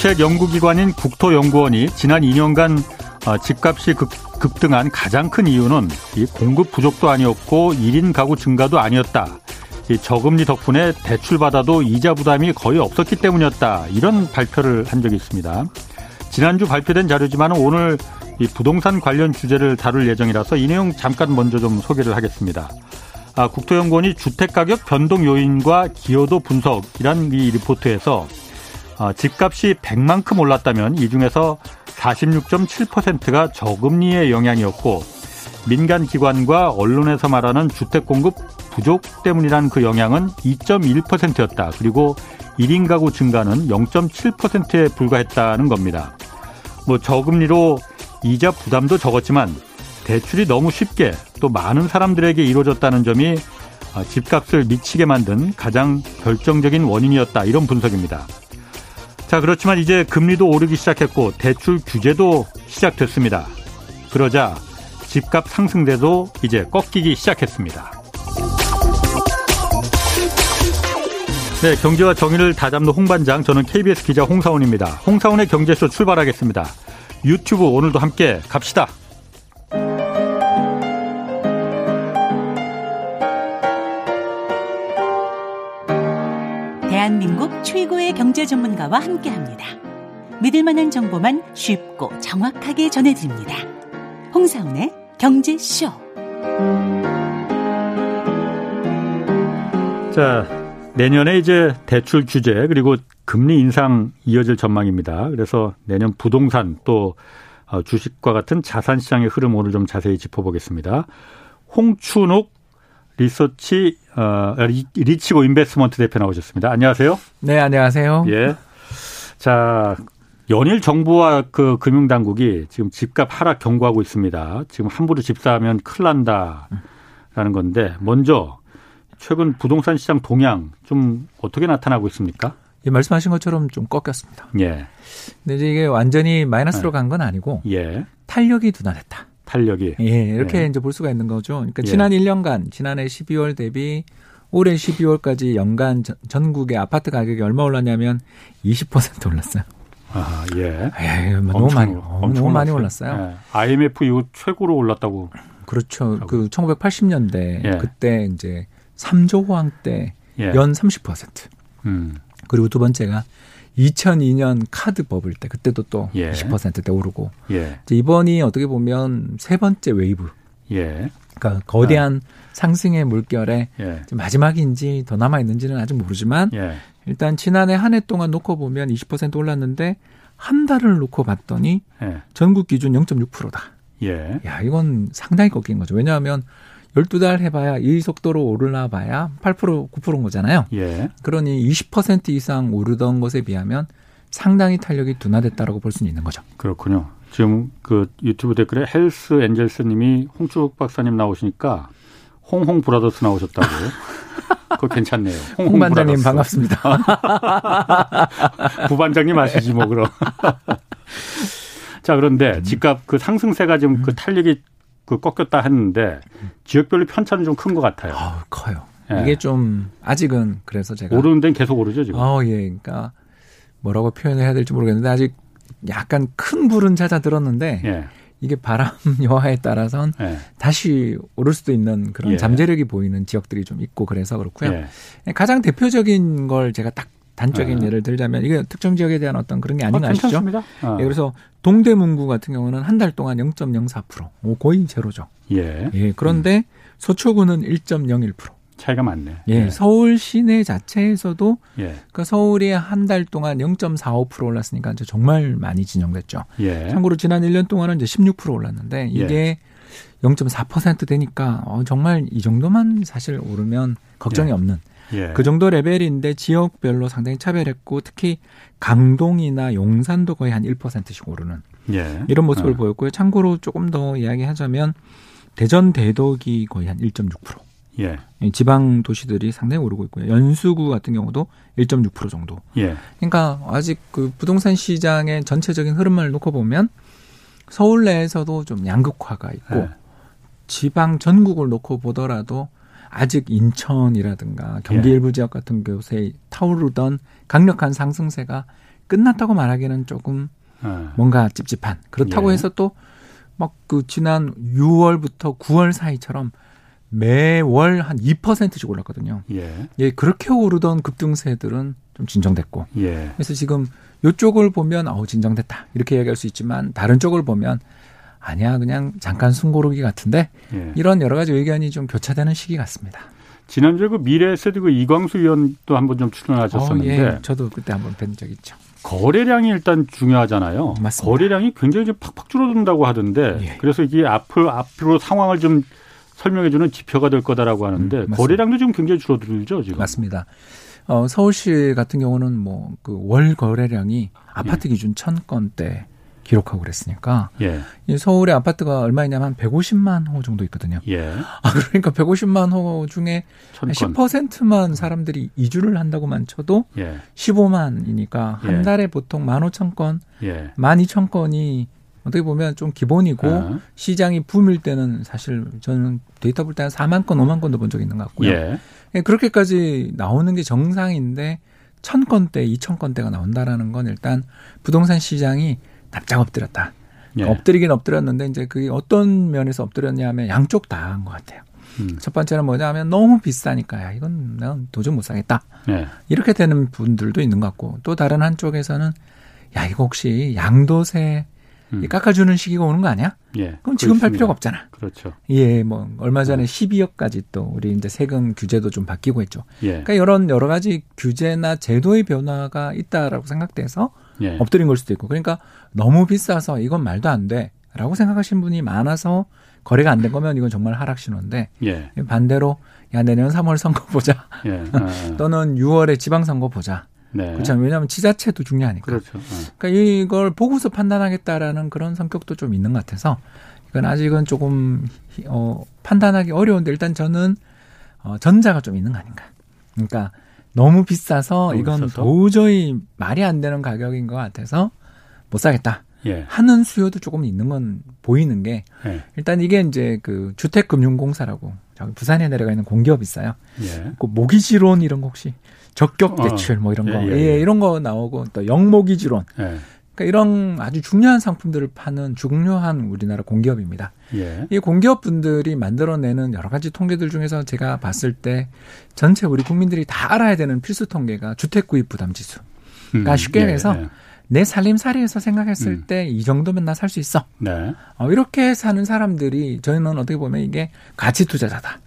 국책 연구기관인 국토연구원이 지난 2년간 어, 집값이 급, 급등한 가장 큰 이유는 이 공급 부족도 아니었고 1인 가구 증가도 아니었다. 이 저금리 덕분에 대출받아도 이자 부담이 거의 없었기 때문이었다. 이런 발표를 한 적이 있습니다. 지난주 발표된 자료지만 오늘 이 부동산 관련 주제를 다룰 예정이라서 이 내용 잠깐 먼저 좀 소개를 하겠습니다. 아, 국토연구원이 주택가격 변동 요인과 기여도 분석이란 이 리포트에서 아, 집값이 100만큼 올랐다면 이 중에서 46.7%가 저금리의 영향이었고 민간 기관과 언론에서 말하는 주택 공급 부족 때문이란 그 영향은 2.1%였다. 그리고 1인 가구 증가는 0.7%에 불과했다는 겁니다. 뭐 저금리로 이자 부담도 적었지만 대출이 너무 쉽게 또 많은 사람들에게 이루어졌다는 점이 아, 집값을 미치게 만든 가장 결정적인 원인이었다. 이런 분석입니다. 자, 그렇지만 이제 금리도 오르기 시작했고 대출 규제도 시작됐습니다. 그러자 집값 상승세도 이제 꺾이기 시작했습니다. 네, 경제와 정의를 다잡는 홍반장, 저는 KBS 기자 홍사원입니다. 홍사원의 경제쇼 출발하겠습니다. 유튜브 오늘도 함께 갑시다. 대한민국 최고의 경제 전문가와 함께 합니다. 믿을 만한 정보만 쉽고 정확하게 전해드립니다. 홍사원의 경제쇼. 자, 내년에 이제 대출 규제 그리고 금리 인상 이어질 전망입니다. 그래서 내년 부동산 또 어, 주식과 같은 자산 시장의 흐름 오늘 좀 자세히 짚어보겠습니다. 홍춘욱 리서치 어, 리치고 인베스먼트 대표 나오셨습니다. 안녕하세요. 네, 안녕하세요. 예. 자, 연일 정부와 그 금융당국이 지금 집값 하락 경고하고 있습니다. 지금 함부로 집사하면 큰일 난다라는 건데 먼저 최근 부동산 시장 동향 좀 어떻게 나타나고 있습니까? 예, 말씀하신 것처럼 좀 꺾였습니다. 예. 근데 이제 이게 완전히 마이너스로 네. 간건 아니고 예. 탄력이 둔화됐다. 탄력이. 예, 이렇게 예. 이제 볼 수가 있는 거죠. 그러니까 예. 지난 1년간 지난해 12월 대비 올해 12월까지 연간 전국의 아파트 가격이 얼마 올랐냐면 20% 올랐어요. 아, 예. 예, 뭐 너무 많이, 엄청 너무 많이 올랐어요. 예. IMF 이후 최고로 올랐다고. 그렇죠. 하고. 그 1980년대 예. 그때 이제 3저 호황 때 연 예. 30%. 음. 그리고 두 번째가 2002년 카드 버블 때 그때도 또 예. 20%대 오르고 예. 이번이 어떻게 보면 세 번째 웨이브. 예. 그러니까 거대한 아. 상승의 물결에 예. 마지막인지 더 남아 있는지는 아직 모르지만 예. 일단 지난해 한 해 동안 놓고 보면 20% 올랐는데 한 달을 놓고 봤더니 예. 전국 기준 0.6%다. 예. 야, 이건 상당히 꺾인 거죠. 왜냐하면 12달 해봐야 이 속도로 오르나 봐야 8% 9%인 거잖아요. 예. 그러니 20% 이상 오르던 것에 비하면 상당히 탄력이 둔화됐다라고 볼 수는 있는 거죠. 그렇군요. 지금 그 유튜브 댓글에 헬스 엔젤스 님이 홍쭉 박사님 나오시니까 홍홍 브라더스 나오셨다고. 그거 괜찮네요. 홍, 홍 반장님 반갑습니다. 부반장님 아시지 뭐 그럼. 자 그런데 집값 그 상승세가 지금 그 탄력이 그 꺾였다 했는데 지역별로 편차는 좀 큰 것 같아요. 아, 커요. 예. 이게 좀 아직은 그래서 제가 오르는 데는 계속 오르죠 지금. 어, 예. 그러니까 뭐라고 표현을 해야 될지 모르겠는데 아직 약간 큰 불은 찾아들었는데 예. 이게 바람 여하에 따라선 예. 다시 오를 수도 있는 그런 예. 잠재력이 보이는 지역들이 좀 있고 그래서 그렇고요. 예. 가장 대표적인 걸 제가 딱 단적인 네. 예를 들자면 이게 특정 지역에 대한 어떤 그런 게 아닌 거 아? 어. 예, 그래서 동대문구 같은 경우는 한 달 동안 0.04%, 거의 제로죠. 예. 예. 그런데 음. 서초구는 1.01%. 차이가 많네. 예. 예. 서울 시내 자체에서도 예. 그 서울이 한 달 동안 0.45% 올랐으니까 이제 정말 많이 진영됐죠. 예. 참고로 지난 1년 동안은 이제 16% 올랐는데 이게 예. 0.4% 되니까 어, 정말 이 정도만 사실 오르면 걱정이 예. 없는 예. 그 정도 레벨인데 지역별로 상당히 차별했고 특히 강동이나 용산도 거의 한 1%씩 오르는 예. 이런 모습을 어. 보였고요. 참고로 조금 더 이야기하자면 대전 대덕이 거의 한 1.6%. 예. 지방 도시들이 상당히 오르고 있고요. 연수구 같은 경우도 1.6% 정도. 예. 그러니까 아직 그 부동산 시장의 전체적인 흐름을 놓고 보면 서울 내에서도 좀 양극화가 있고 예. 지방 전국을 놓고 보더라도 아직 인천이라든가 경기 예. 일부 지역 같은 곳에 차오르던 강력한 상승세가 끝났다고 말하기는 조금 어. 뭔가 찝찝한. 그렇다고 예. 해서 또 막 그 지난 6월부터 9월 사이처럼 매월 한 2%씩 올랐거든요. 예. 예, 그렇게 오르던 급등세들은 좀 진정됐고. 예. 그래서 지금 요쪽을 보면 어우 진정됐다. 이렇게 얘기할 수 있지만 다른 쪽을 보면 아니야 그냥 잠깐 숨고르기 같은데 예. 이런 여러 가지 의견이 좀 교차되는 시기 같습니다. 지난주에 그 미래에셋 그 이광수 의원도 한번 좀 출연하셨었는데 어, 예. 저도 그때 한번 뵌 적 있죠. 거래량이 일단 중요하잖아요. 맞습니다. 거래량이 굉장히 좀 팍팍 줄어든다고 하던데 예. 그래서 이게 앞으로 앞으로 상황을 좀 설명해주는 지표가 될 거다라고 하는데 음, 거래량도 지금 굉장히 줄어들죠 지금. 맞습니다. 어, 서울시 같은 경우는 뭐 그 월 거래량이 아파트 예. 기준 천 건대 기록하고 그랬으니까 예. 이 서울의 아파트가 얼마냐면 한 150만 호 정도 있거든요. 예. 아 그러니까 150만 호 중에 한 10%만 사람들이 이주를 한다고만 쳐도 예. 15만이니까 한 예. 달에 보통 15,000건, 예. 12,000건이 어떻게 보면 좀 기본이고 어. 시장이 붐일 때는 사실 저는 데이터 볼 때는 4만 건, 5만 건도 본 적이 있는 것 같고요. 예. 예 그렇게까지 나오는 게 정상인데 1000건대, 2000건대가 나온다라는 건 일단 부동산 시장이 납작 엎드렸다. 예. 엎드리긴 엎드렸는데 이제 그게 어떤 면에서 엎드렸냐 하면 양쪽 다 한 것 같아요. 음. 첫 번째는 뭐냐 하면 너무 비싸니까 야 이건 난 도저히 못 사겠다. 예. 이렇게 되는 분들도 있는 것 같고 또 다른 한쪽에서는 야 이거 혹시 양도세 음. 깎아주는 시기가 오는 거 아니야? 예. 그럼 지금 팔 필요가 없잖아. 그렇죠. 예, 뭐 얼마 전에 어. 12억까지 또 우리 이제 세금 규제도 좀 바뀌고 했죠. 예. 그러니까 이런 여러 가지 규제나 제도의 변화가 있다라고 생각돼서 예. 엎드린 걸 수도 있고 그러니까 너무 비싸서 이건 말도 안 돼라고 생각하시는 분이 많아서 거래가 안 된 거면 이건 정말 하락 신호인데 예. 반대로 야 내년 3월 선거 보자 예. 아, 아. 또는 6월에 지방 선거 보자 네. 그렇죠 왜냐하면 지자체도 중요하니까 그렇죠. 어. 그러니까 이걸 보고서 판단하겠다라는 그런 성격도 좀 있는 것 같아서 이건 아직은 조금 어, 판단하기 어려운데 일단 저는 어, 전자가 좀 있는 거 아닌가 그러니까 너무 비싸서 이건 비싸서? 도저히 말이 안 되는 가격인 것 같아서 못 사겠다. 예. 하는 수요도 조금 있는 건 보이는 게 예. 일단 이게 이제 그 주택금융공사라고 저기 부산에 내려가 있는 공기업 있어요. 예. 그 모기지론 이런 거 혹시 적격 어. 대출 어. 뭐 이런 거 예, 예, 예, 이런 거 나오고 또 영모기지론 그러니까 이런 아주 중요한 상품들을 파는 중요한 우리나라 공기업입니다. 예. 이 공기업 분들이 만들어내는 여러 가지 통계들 중에서 제가 봤을 때 전체 우리 국민들이 다 알아야 되는 필수 통계가 주택 구입 부담 지수. 그러니까 음, 쉽게 예, 해서 예. 내 살림살이에서 생각했을 음. 때이 정도면 나 살 수 있어. 네. 어, 이렇게 사는 사람들이 저희는 어떻게 보면 이게 가치 투자자다.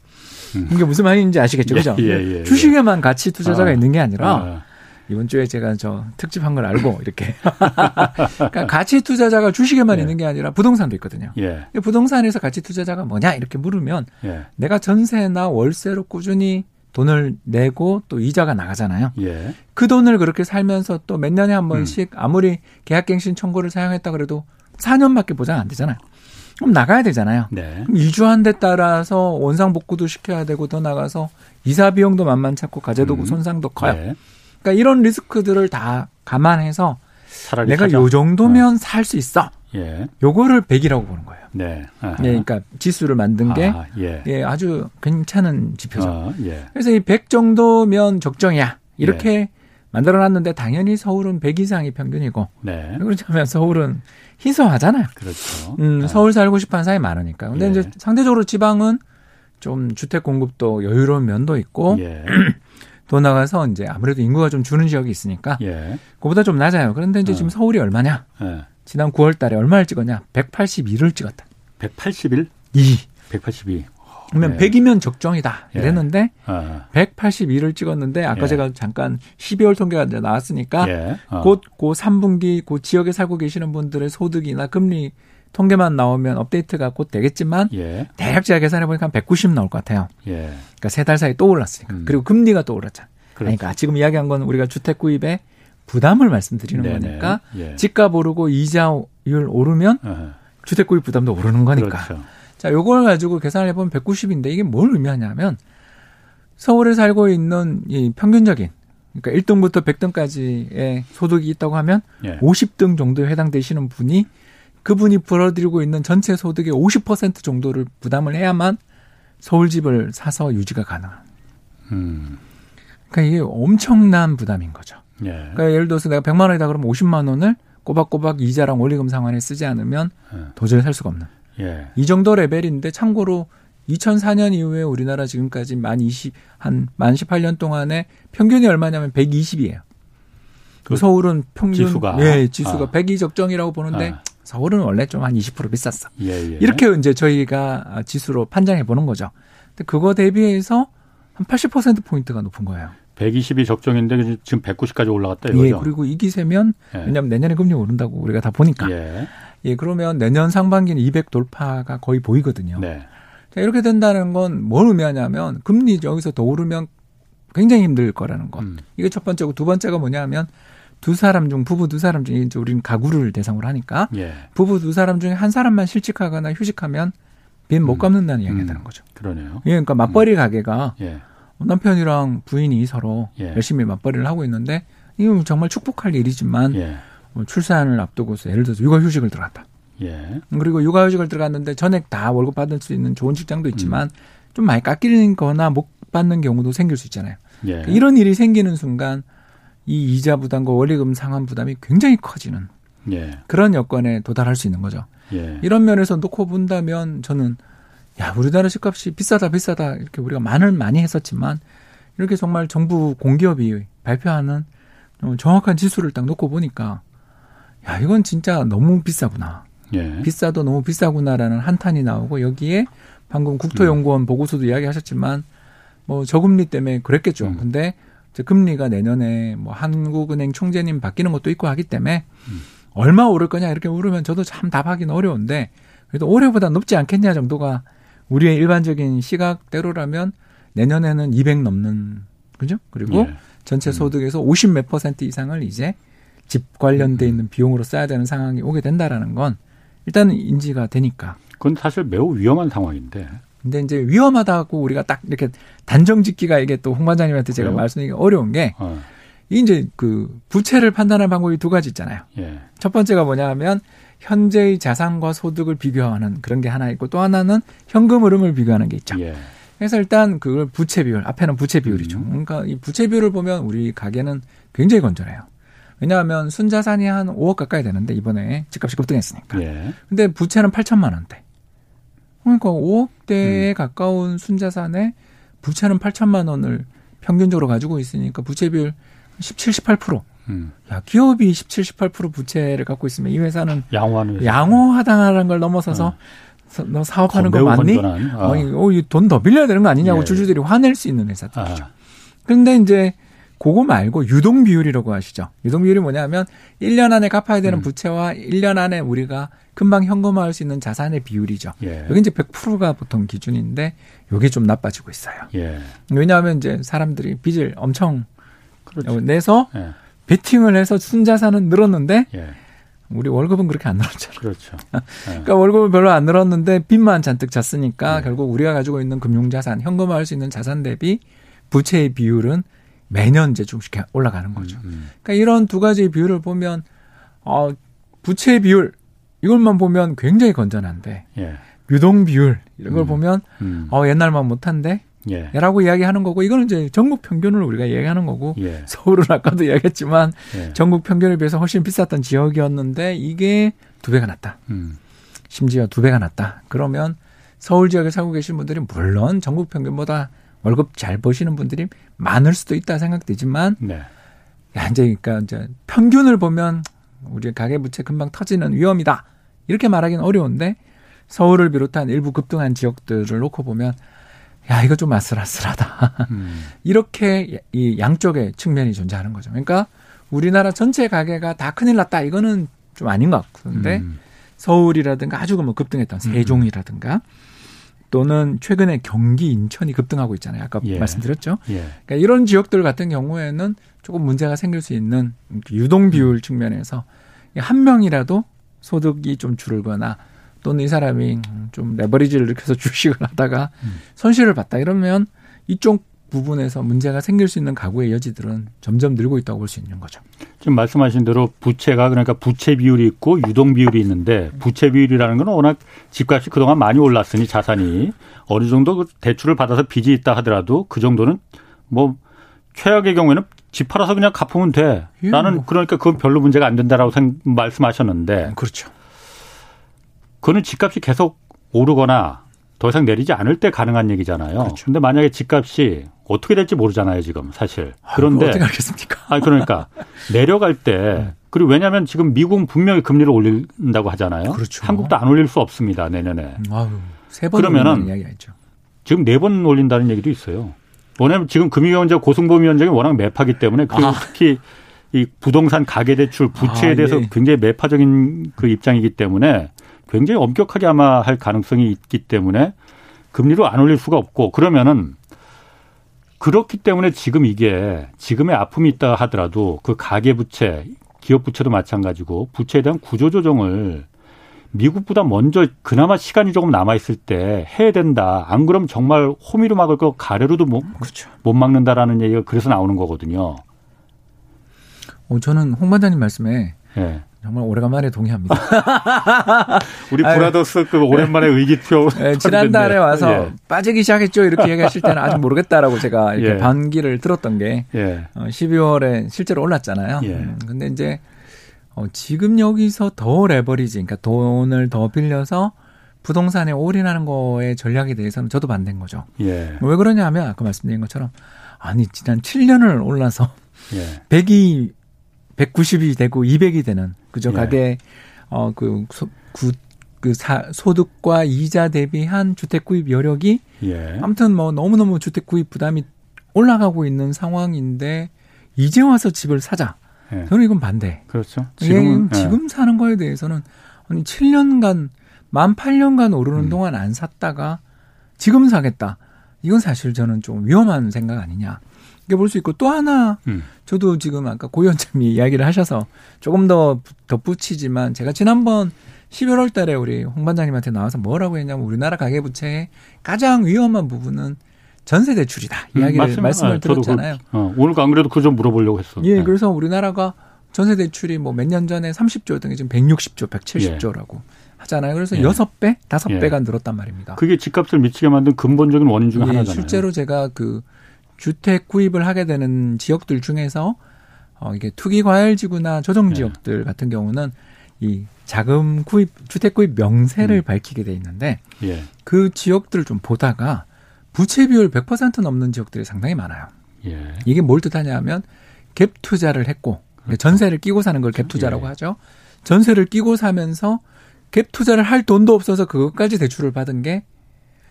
음. 이게 무슨 말인지 아시겠죠, 그죠? 예, 예, 예, 주식에만 가치 투자자가 아, 있는 게 아니라 아. 이번 주에 제가 저 특집한 걸 알고 이렇게 그러니까 가치 투자자가 주식에만 예. 있는 게 아니라 부동산도 있거든요. 예. 부동산에서 가치 투자자가 뭐냐 이렇게 물으면 예. 내가 전세나 월세로 꾸준히 돈을 내고 또 이자가 나가잖아요. 예. 그 돈을 그렇게 살면서 또 몇 년에 한 번씩 음. 아무리 계약갱신 청구를 사용했다 그래도 4년밖에 보장 안 되잖아요. 그럼 나가야 되잖아요. 네. 그럼 이주한 데 따라서 원상 복구도 시켜야 되고 더 나가서 이사 비용도 만만찮고 가재도 음. 손상도 커요. 네. 그러니까 이런 리스크들을 다 감안해서 내가 사자. 요 정도면 어. 살수 있어. 예. 요거를 100이라고 보는 거예요. 네. 아 예, 그러니까 지수를 만든 게 아, 예. 예. 아주 괜찮은 지표죠. 아, 예. 그래서 이 100 정도면 적정이야. 이렇게 예. 만들어 놨는데 당연히 서울은 100 이상이 평균이고. 네. 그렇다면 서울은 희소하잖아요. 그렇죠. 음, 아. 서울 살고 싶어 하는 사람이 많으니까. 근데 예. 이제 상대적으로 지방은 좀 주택 공급도 여유로운 면도 있고 예. 더 나가서 이제 아무래도 인구가 좀 주는 지역이 있으니까 예. 그보다 좀 낮아요. 그런데 이제 어. 지금 서울이 얼마냐? 예. 지난 9월 달에 얼마를 찍었냐? 182를 찍었다. 181? 2. 182. 그러면 예. 100이면 적정이다. 예. 이랬는데 아. 182를 찍었는데 아까 예. 제가 잠깐 12월 통계가 나왔으니까 예. 어. 곧고 3분기 그 지역에 살고 계시는 분들의 소득이나 금리 통계만 나오면 업데이트가 곧 되겠지만 예. 대략 제가 계산해 보니까 한 190 나올 것 같아요. 예. 그러니까 세 달 사이 또 올랐으니까. 음. 그리고 금리가 또 올랐잖아요. 그렇죠. 그러니까 지금 이야기한 건 우리가 주택 구입에 부담을 말씀드리는 네네. 거니까 예. 집값 오르고 이자율 오르면 어허. 주택 구입 부담도 오르는 거니까. 그렇죠. 자, 요걸 가지고 계산을 해보면 190인데 이게 뭘 의미하냐면 서울에 살고 있는 이 평균적인 그러니까 1등부터 100등까지의 소득이 있다고 하면 예. 50등 정도에 해당되시는 분이 그분이 벌어들이고 있는 전체 소득의 50% 정도를 부담을 해야만 서울 집을 사서 유지가 가능한. 음. 그러니까 이게 엄청난 부담인 거죠. 예. 그러니까 예를 들어서 내가 100만 원이다 그러면 50만 원을 꼬박꼬박 이자랑 원리금 상환에 쓰지 않으면 예. 도저히 살 수가 없는. 예. 이 정도 레벨인데 참고로 2004년 이후에 우리나라 지금까지 만 20, 한 만 18년 동안에 평균이 얼마냐면 120이에요. 그 서울은 평균 지수가 예, 지수가 아. 100이 적정이라고 보는데 아. 서울은 원래 좀 한 20% 비쌌어. 예, 예. 이렇게 이제 저희가 지수로 판단해 보는 거죠. 근데 그거 대비해서 한 80% 포인트가 높은 거예요. 120이 적정인데 지금 190까지 올라갔다 이거죠. 예, 그리고 이 기세면 예. 왜냐하면 내년에 금리 오른다고 우리가 다 보니까. 예. 예, 그러면 내년 상반기는 200 돌파가 거의 보이거든요. 네. 자, 이렇게 된다는 건 뭘 의미하냐면 금리 여기서 더 오르면 굉장히 힘들 거라는 것. 음. 이게 첫 번째고 두 번째가 뭐냐면 두 사람 중 부부 두 사람 중에 이제 우리는 가구를 대상으로 하니까 예. 부부 두 사람 중에 한 사람만 실직하거나 휴직하면 빚못 음. 갚는다는 음. 이야기가 되는 거죠. 그러네요. 예, 그러니까 맞벌이 음. 가게가 예. 남편이랑 부인이 서로 예. 열심히 맞벌이를 하고 있는데 이건 정말 축복할 일이지만 예. 뭐 출산을 앞두고서 예를 들어서 육아휴직을 들어갔다. 예. 그리고 육아휴직을 들어갔는데 전액 다 월급 받을 수 있는 좋은 직장도 있지만 음. 좀 많이 깎이거나 못 받는 경우도 생길 수 있잖아요. 예. 그러니까 이런 일이 생기는 순간 이 이자 부담과 원리금 상환 부담이 굉장히 커지는 예. 그런 여건에 도달할 수 있는 거죠. 예. 이런 면에서 놓고 본다면 저는 야 우리나라 집값이 비싸다 비싸다 이렇게 우리가 말을 많이 했었지만 이렇게 정말 정부 공기업이 발표하는 정확한 지수를 딱 놓고 보니까 야 이건 진짜 너무 비싸구나. 예. 비싸도 너무 비싸구나라는 한탄이 나오고 여기에 방금 국토연구원 음. 보고서도 이야기하셨지만 뭐 저금리 때문에 그랬겠죠. 음. 근데 금리가 내년에 뭐 한국은행 총재님 바뀌는 것도 있고 하기 때문에 음. 얼마 오를 거냐 이렇게 물으면 저도 참 답하기는 어려운데 그래도 올해보다 높지 않겠냐 정도가 우리의 일반적인 시각대로라면 내년에는 200 넘는 그죠? 그리고 예. 전체 음. 소득에서 50 몇 퍼센트 이상을 이제 집 관련돼 음. 있는 비용으로 써야 되는 상황이 오게 된다라는 건 일단은 인지가 되니까. 그건 사실 매우 위험한 상황인데. 근데 이제 위험하다고 우리가 딱 이렇게 단정 짓기가 이게 또 홍 반장님한테 제가 말씀드리기 어려운 게 어. 이제 그 부채를 판단하는 방법이 두 가지 있잖아요. 예. 첫 번째가 뭐냐 하면 현재의 자산과 소득을 비교하는 그런 게 하나 있고 또 하나는 현금 흐름을 비교하는 게 있죠. 예. 그래서 일단 그걸 부채 비율, 앞에는 부채 비율이죠. 음. 그러니까 이 부채 비율을 보면 우리 가게는 굉장히 건전해요. 왜냐하면 순자산이 한 5억 가까이 되는데 이번에 집값이 급등했으니까. 예. 근데 부채는 8천만 원대. 그러니까 5억대에 음. 가까운 순자산에 부채는 8천만 원을 평균적으로 가지고 있으니까 부채 비율 17, 18%. 음. 야, 기업이 17, 18% 부채를 갖고 있으면 이 회사는 양호하는 양호하다는 걸 넘어서서 어. 너 사업하는 거 맞니? 어. 어, 돈 더 빌려야 되는 거 아니냐고 예. 주주들이 화낼 수 있는 회사들이죠. 아. 그런데 이제 그거 말고 유동 비율이라고 하시죠. 유동 비율이 뭐냐면 1년 안에 갚아야 되는 음. 부채와 1년 안에 우리가 금방 현금화할 수 있는 자산의 비율이죠. 예. 여기 이제 100%가 보통 기준인데 이게 좀 나빠지고 있어요. 예. 왜냐하면 이제 사람들이 빚을 엄청 그렇죠. 내서 예. 베팅을 해서 순자산은 늘었는데 예. 우리 월급은 그렇게 안 늘었잖아요. 그렇죠. 그러니까 월급은 별로 안 늘었는데 빚만 잔뜩 잤으니까 예. 결국 우리가 가지고 있는 금융자산, 현금화할 수 있는 자산 대비 부채의 비율은 매년 이제 조금씩 올라가는 거죠. 음, 음. 그러니까 이런 두 가지 비율을 보면 어 부채 비율 이것만 보면 굉장히 건전한데 예. 유동 비율 이런 걸 음, 보면 음. 어 옛날만 못한데 예. 라고 이야기하는 거고 이거는 이제 전국 평균을 우리가 얘기하는 거고 예. 서울은 아까도 이야기했지만 예. 전국 평균에 비해서 훨씬 비쌌던 지역이었는데 이게 두 배가 났다. 음. 심지어 두 배가 났다. 그러면 서울 지역에 살고 계신 분들이 물론 전국 평균보다 월급 잘 버시는 분들이 많을 수도 있다 생각되지만 네. 야 이제 그러니까 이제 평균을 보면 우리 가계 부채 금방 터지는 위험이다. 이렇게 말하기는 어려운데 서울을 비롯한 일부 급등한 지역들을 놓고 보면 야, 이거 좀 아슬아슬하다. 음. 이렇게 이 양쪽의 측면이 존재하는 거죠. 그러니까 우리나라 전체 가계가 다 큰일 났다. 이거는 좀 아닌 것 같은데 음. 서울이라든가 아주 뭐 급등했던 음. 세종이라든가 또는 최근에 경기 인천이 급등하고 있잖아요. 아까 예. 말씀드렸죠. 예. 그러니까 이런 지역들 같은 경우에는 조금 문제가 생길 수 있는 유동 비율 측면에서 한 명이라도 소득이 좀 줄거나 또는 이 사람이 좀 레버리지를 일으켜서 주식을 하다가 음. 손실을 봤다 이러면 이쪽 부분에서 문제가 생길 수 있는 가구의 여지들은 점점 늘고 있다고 볼 수 있는 거죠. 지금 말씀하신 대로 부채가 그러니까 부채 비율이 있고 유동 비율이 있는데 부채 비율이라는 건 워낙 집값이 그동안 많이 올랐으니 자산이 어느 정도 그 대출을 받아서 빚이 있다 하더라도 그 정도는 뭐 최악의 경우에는 집 팔아서 그냥 갚으면 돼. 예, 나는 뭐. 그러니까 그건 별로 문제가 안 된다라고 말씀하셨는데. 그렇죠. 그거는 집값이 계속 오르거나 더 이상 내리지 않을 때 가능한 얘기잖아요. 그렇죠. 근데 만약에 집값이 어떻게 될지 모르잖아요, 지금 사실. 그런데 어떻게 알겠습니까? 아 그러니까 내려갈 때 네. 그리고 왜냐하면 지금 미국은 분명히 금리를 올린다고 하잖아요. 그렇죠. 한국도 안 올릴 수 없습니다 내년에. 아유, 세번 그러면은 이야기했죠. 지금 네 번 올린다는 얘기도 있어요. 왜냐하면 지금 금융위원장 고승범 위원장이 워낙 매파기 때문에 그리고 아. 특히 이 부동산 가계대출 부채에 아, 대해서 예. 굉장히 매파적인 그 입장이기 때문에 굉장히 엄격하게 아마 할 가능성이 있기 때문에 금리를 안 올릴 수가 없고 그러면은 그렇기 때문에 지금 이게 지금의 아픔이 있다 하더라도 그 가계 부채, 기업 부채도 마찬가지고 부채에 대한 구조 조정을 미국보다 먼저 그나마 시간이 조금 남아 있을 때 해야 된다. 안 그럼 정말 호미로 막을 거 가래로도 못, 그렇죠. 못 막는다라는 얘기가 그래서 나오는 거거든요. 어, 저는 홍 반장님 말씀에 네. 정말 오래간만에 동의합니다. 우리 브라더스 그 오랜만에 의기표. 네, 지난달에 와서 예. 빠지기 시작했죠. 이렇게 얘기하실 때는 아직 모르겠다라고 제가 이렇게 예. 반기를 들었던 게 예. 12월에 어, 실제로 올랐잖아요. 예. 음, 근데 이제 어, 지금 여기서 더 레버리지, 그러니까 돈을 더 빌려서 부동산에 올인하는 거에 전략에 대해서는 저도 반대인 거죠. 예. 왜 그러냐 하면 아까 말씀드린 것처럼 아니 지난 7년을 올라서 예. 100이 190이 되고 200이 되는 그죠 예. 가게 어그 그, 그 사, 소득과 이자 대비한 주택 구입 여력이 예. 아무튼 뭐 너무너무 주택 구입 부담이 올라가고 있는 상황인데 이제 와서 집을 사자. 예. 저는 이건 반대. 그렇죠. 지금 예. 지금 사는 거에 대해서는 아니 7년간 만 8년간 오르는 음. 동안 안 샀다가 지금 사겠다. 이건 사실 저는 좀 위험한 생각 아니냐. 이렇게 볼 수 있고 또 하나 음. 저도 지금 아까 고 위원장이 이야기를 하셔서 조금 더 덧붙이지만 제가 지난번 11월 달에 우리 홍 반장님한테 나와서 뭐라고 했냐면 우리나라 가계부채의 가장 위험한 부분은 전세 대출이다. 음, 이야기를 음, 말씀을 아, 들었잖아요. 그, 어, 오늘 안 그래도 그 좀 물어보려고 했어. 예, 네. 그래서 우리나라가 전세 대출이 뭐 몇 년 전에 30조 등이 지금 160조, 170조라고 예. 하잖아요. 그래서 예. 6배, 5배가 예. 늘었단 말입니다. 그게 집값을 미치게 만든 근본적인 원인 중 예, 하나잖아요. 실제로 제가 그 주택 구입을 하게 되는 지역들 중에서 어 이게 투기 과열 지구나 조정 예. 지역들 같은 경우는 이 자금 구입 주택 구입 명세를 음. 밝히게 돼 있는데 예. 그 지역들을 좀 보다가 부채 비율 100% 넘는 지역들이 상당히 많아요. 예. 이게 뭘 뜻하냐면 갭 투자를 했고 그렇죠. 전세를 끼고 사는 걸 갭 투자라고 예. 하죠. 전세를 끼고 사면서 갭 투자를 할 돈도 없어서 그것까지 대출을 받은 게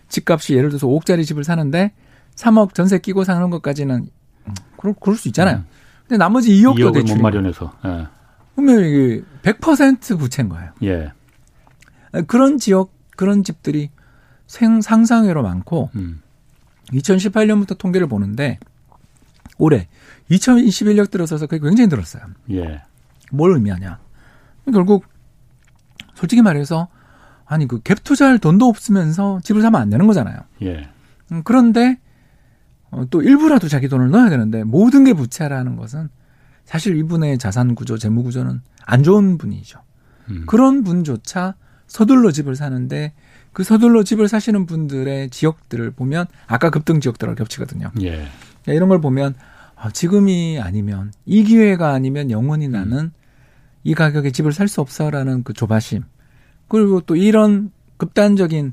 집값이 예를 들어서 5억짜리 집을 사는데 3억 전세 끼고 사는 것까지는 그럴, 그럴 수 있잖아요. 음. 근데 나머지 2억도 대출. 못 마련해서. 예. 그러면 이게 100% 부채인 거예요. 예. 그런 지역, 그런 집들이 생, 상상외로 많고, 음. 2018년부터 통계를 보는데, 올해 2021년 들어서서 그게 굉장히 늘었어요. 예. 뭘 의미하냐? 결국 솔직히 말해서 아니 그 갭 투자할 돈도 없으면서 집을 사면 안 되는 거잖아요. 예. 음, 그런데 어, 또 일부라도 자기 돈을 넣어야 되는데 모든 게 부채라는 것은 사실 이분의 자산 구조, 재무 구조는 안 좋은 분이죠. 음. 그런 분조차 서둘러 집을 사는데 그 서둘러 집을 사시는 분들의 지역들을 보면 아까 급등 지역들하고 겹치거든요. 예. 이런 걸 보면 아, 지금이 아니면 이 기회가 아니면 영원히 음. 나는 음. 이 가격에 집을 살 수 없어라는 그 조바심 그리고 또 이런 극단적인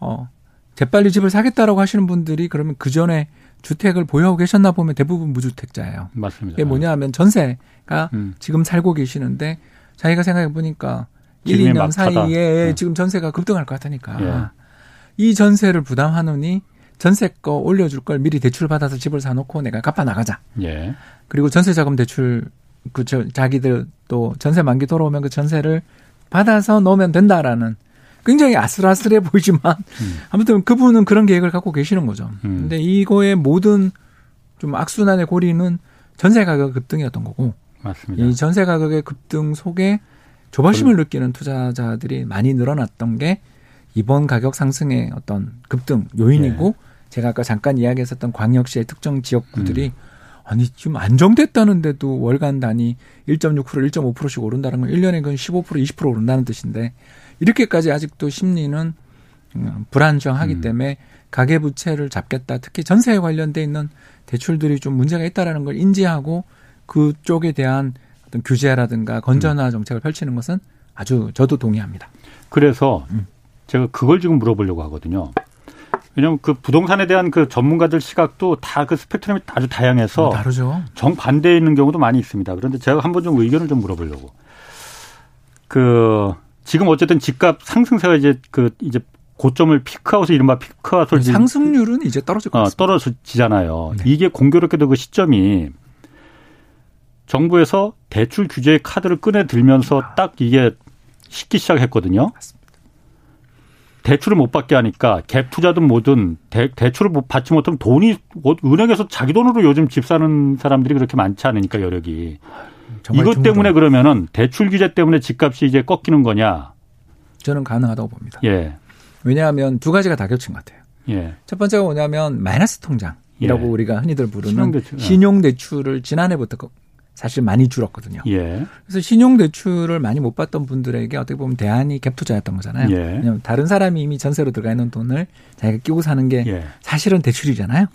어 재빨리 집을 사겠다라고 하시는 분들이 그러면 그 전에 주택을 보유하고 계셨나 보면 대부분 무주택자예요. 맞습니다. 이게 뭐냐 하면 전세가 음. 지금 살고 계시는데 자기가 생각해 보니까 1, 2년 사이에 네. 지금 전세가 급등할 것 같으니까 예. 이 전세를 부담하느니 전세 거 올려줄 걸 미리 대출 받아서 집을 사놓고 내가 갚아 나가자. 예. 그리고 전세 자금 대출 그 저 자기들 또 전세 만기 돌아오면 그 전세를 받아서 넣으면 된다라는 굉장히 아슬아슬해 보이지만 음. 아무튼 그분은 그런 계획을 갖고 계시는 거죠. 음. 근데 이거의 모든 좀 악순환의 고리는 전세 가격 급등이었던 거고 맞습니다. 이 전세 가격의 급등 속에 조바심을 그 느끼는 투자자들이 많이 늘어났던 게 이번 가격 상승의 어떤 급등 요인이고 네. 제가 아까 잠깐 이야기했었던 광역시의 특정 지역구들이 음. 아니 지금 안정됐다는데도 월간 단위 1.6% 1.5%씩 오른다는 건 1년에 그15% 20% 오른다는 뜻인데 이렇게까지 아직도 심리는 음, 불안정하기 음. 때문에 가계 부채를 잡겠다. 특히 전세에 관련돼 있는 대출들이 좀 문제가 있다라는 걸 인지하고 그쪽에 대한 어떤 규제라든가 건전화 음. 정책을 펼치는 것은 아주 저도 동의합니다. 그래서 음. 제가 그걸 지금 물어보려고 하거든요. 왜냐하면 그 부동산에 대한 그 전문가들 시각도 다 그 스펙트럼이 아주 다양해서 음, 다르죠. 정반대에 있는 경우도 많이 있습니다. 그런데 제가 한번 좀 의견을 좀 물어보려고. 그 지금 어쨌든 집값 상승세가 이제 그 이제 고점을 피크아웃을 이른바 피크아웃을 상승률은 이제 떨어질 것 어, 같습니다. 어, 떨어지잖아요. 네. 이게 공교롭게도 그 시점이 정부에서 대출 규제의 카드를 꺼내 들면서 아. 딱 이게 식기 시작했거든요. 맞습니다. 대출을 못 받게 하니까 갭 투자든 뭐든 대, 대출을 못 받지 못하면 돈이 은행에서 자기 돈으로 요즘 집 사는 사람들이 그렇게 많지 않으니까 여력이. 이것 때문에 그러면은 대출 규제 때문에 집값이 이제 꺾이는 거냐? 저는 가능하다고 봅니다. 예. 왜냐하면 두 가지가 다 겹친 것 같아요. 예. 첫 번째가 뭐냐면 마이너스 통장 이라고 예. 우리가 흔히들 부르는 신용대출. 신용대출 을 지난해부터 사실 많이 줄었거든요. 예. 그래서 신용대출을 많이 못 받던 분들에게 어떻게 보면 대안이 갭투자였던 거잖아요. 예. 왜냐하면 다른 사람이 이미 전세로 들어가 있는 돈을 자기가 끼고 사는 게 예. 사실은 대출이잖아요.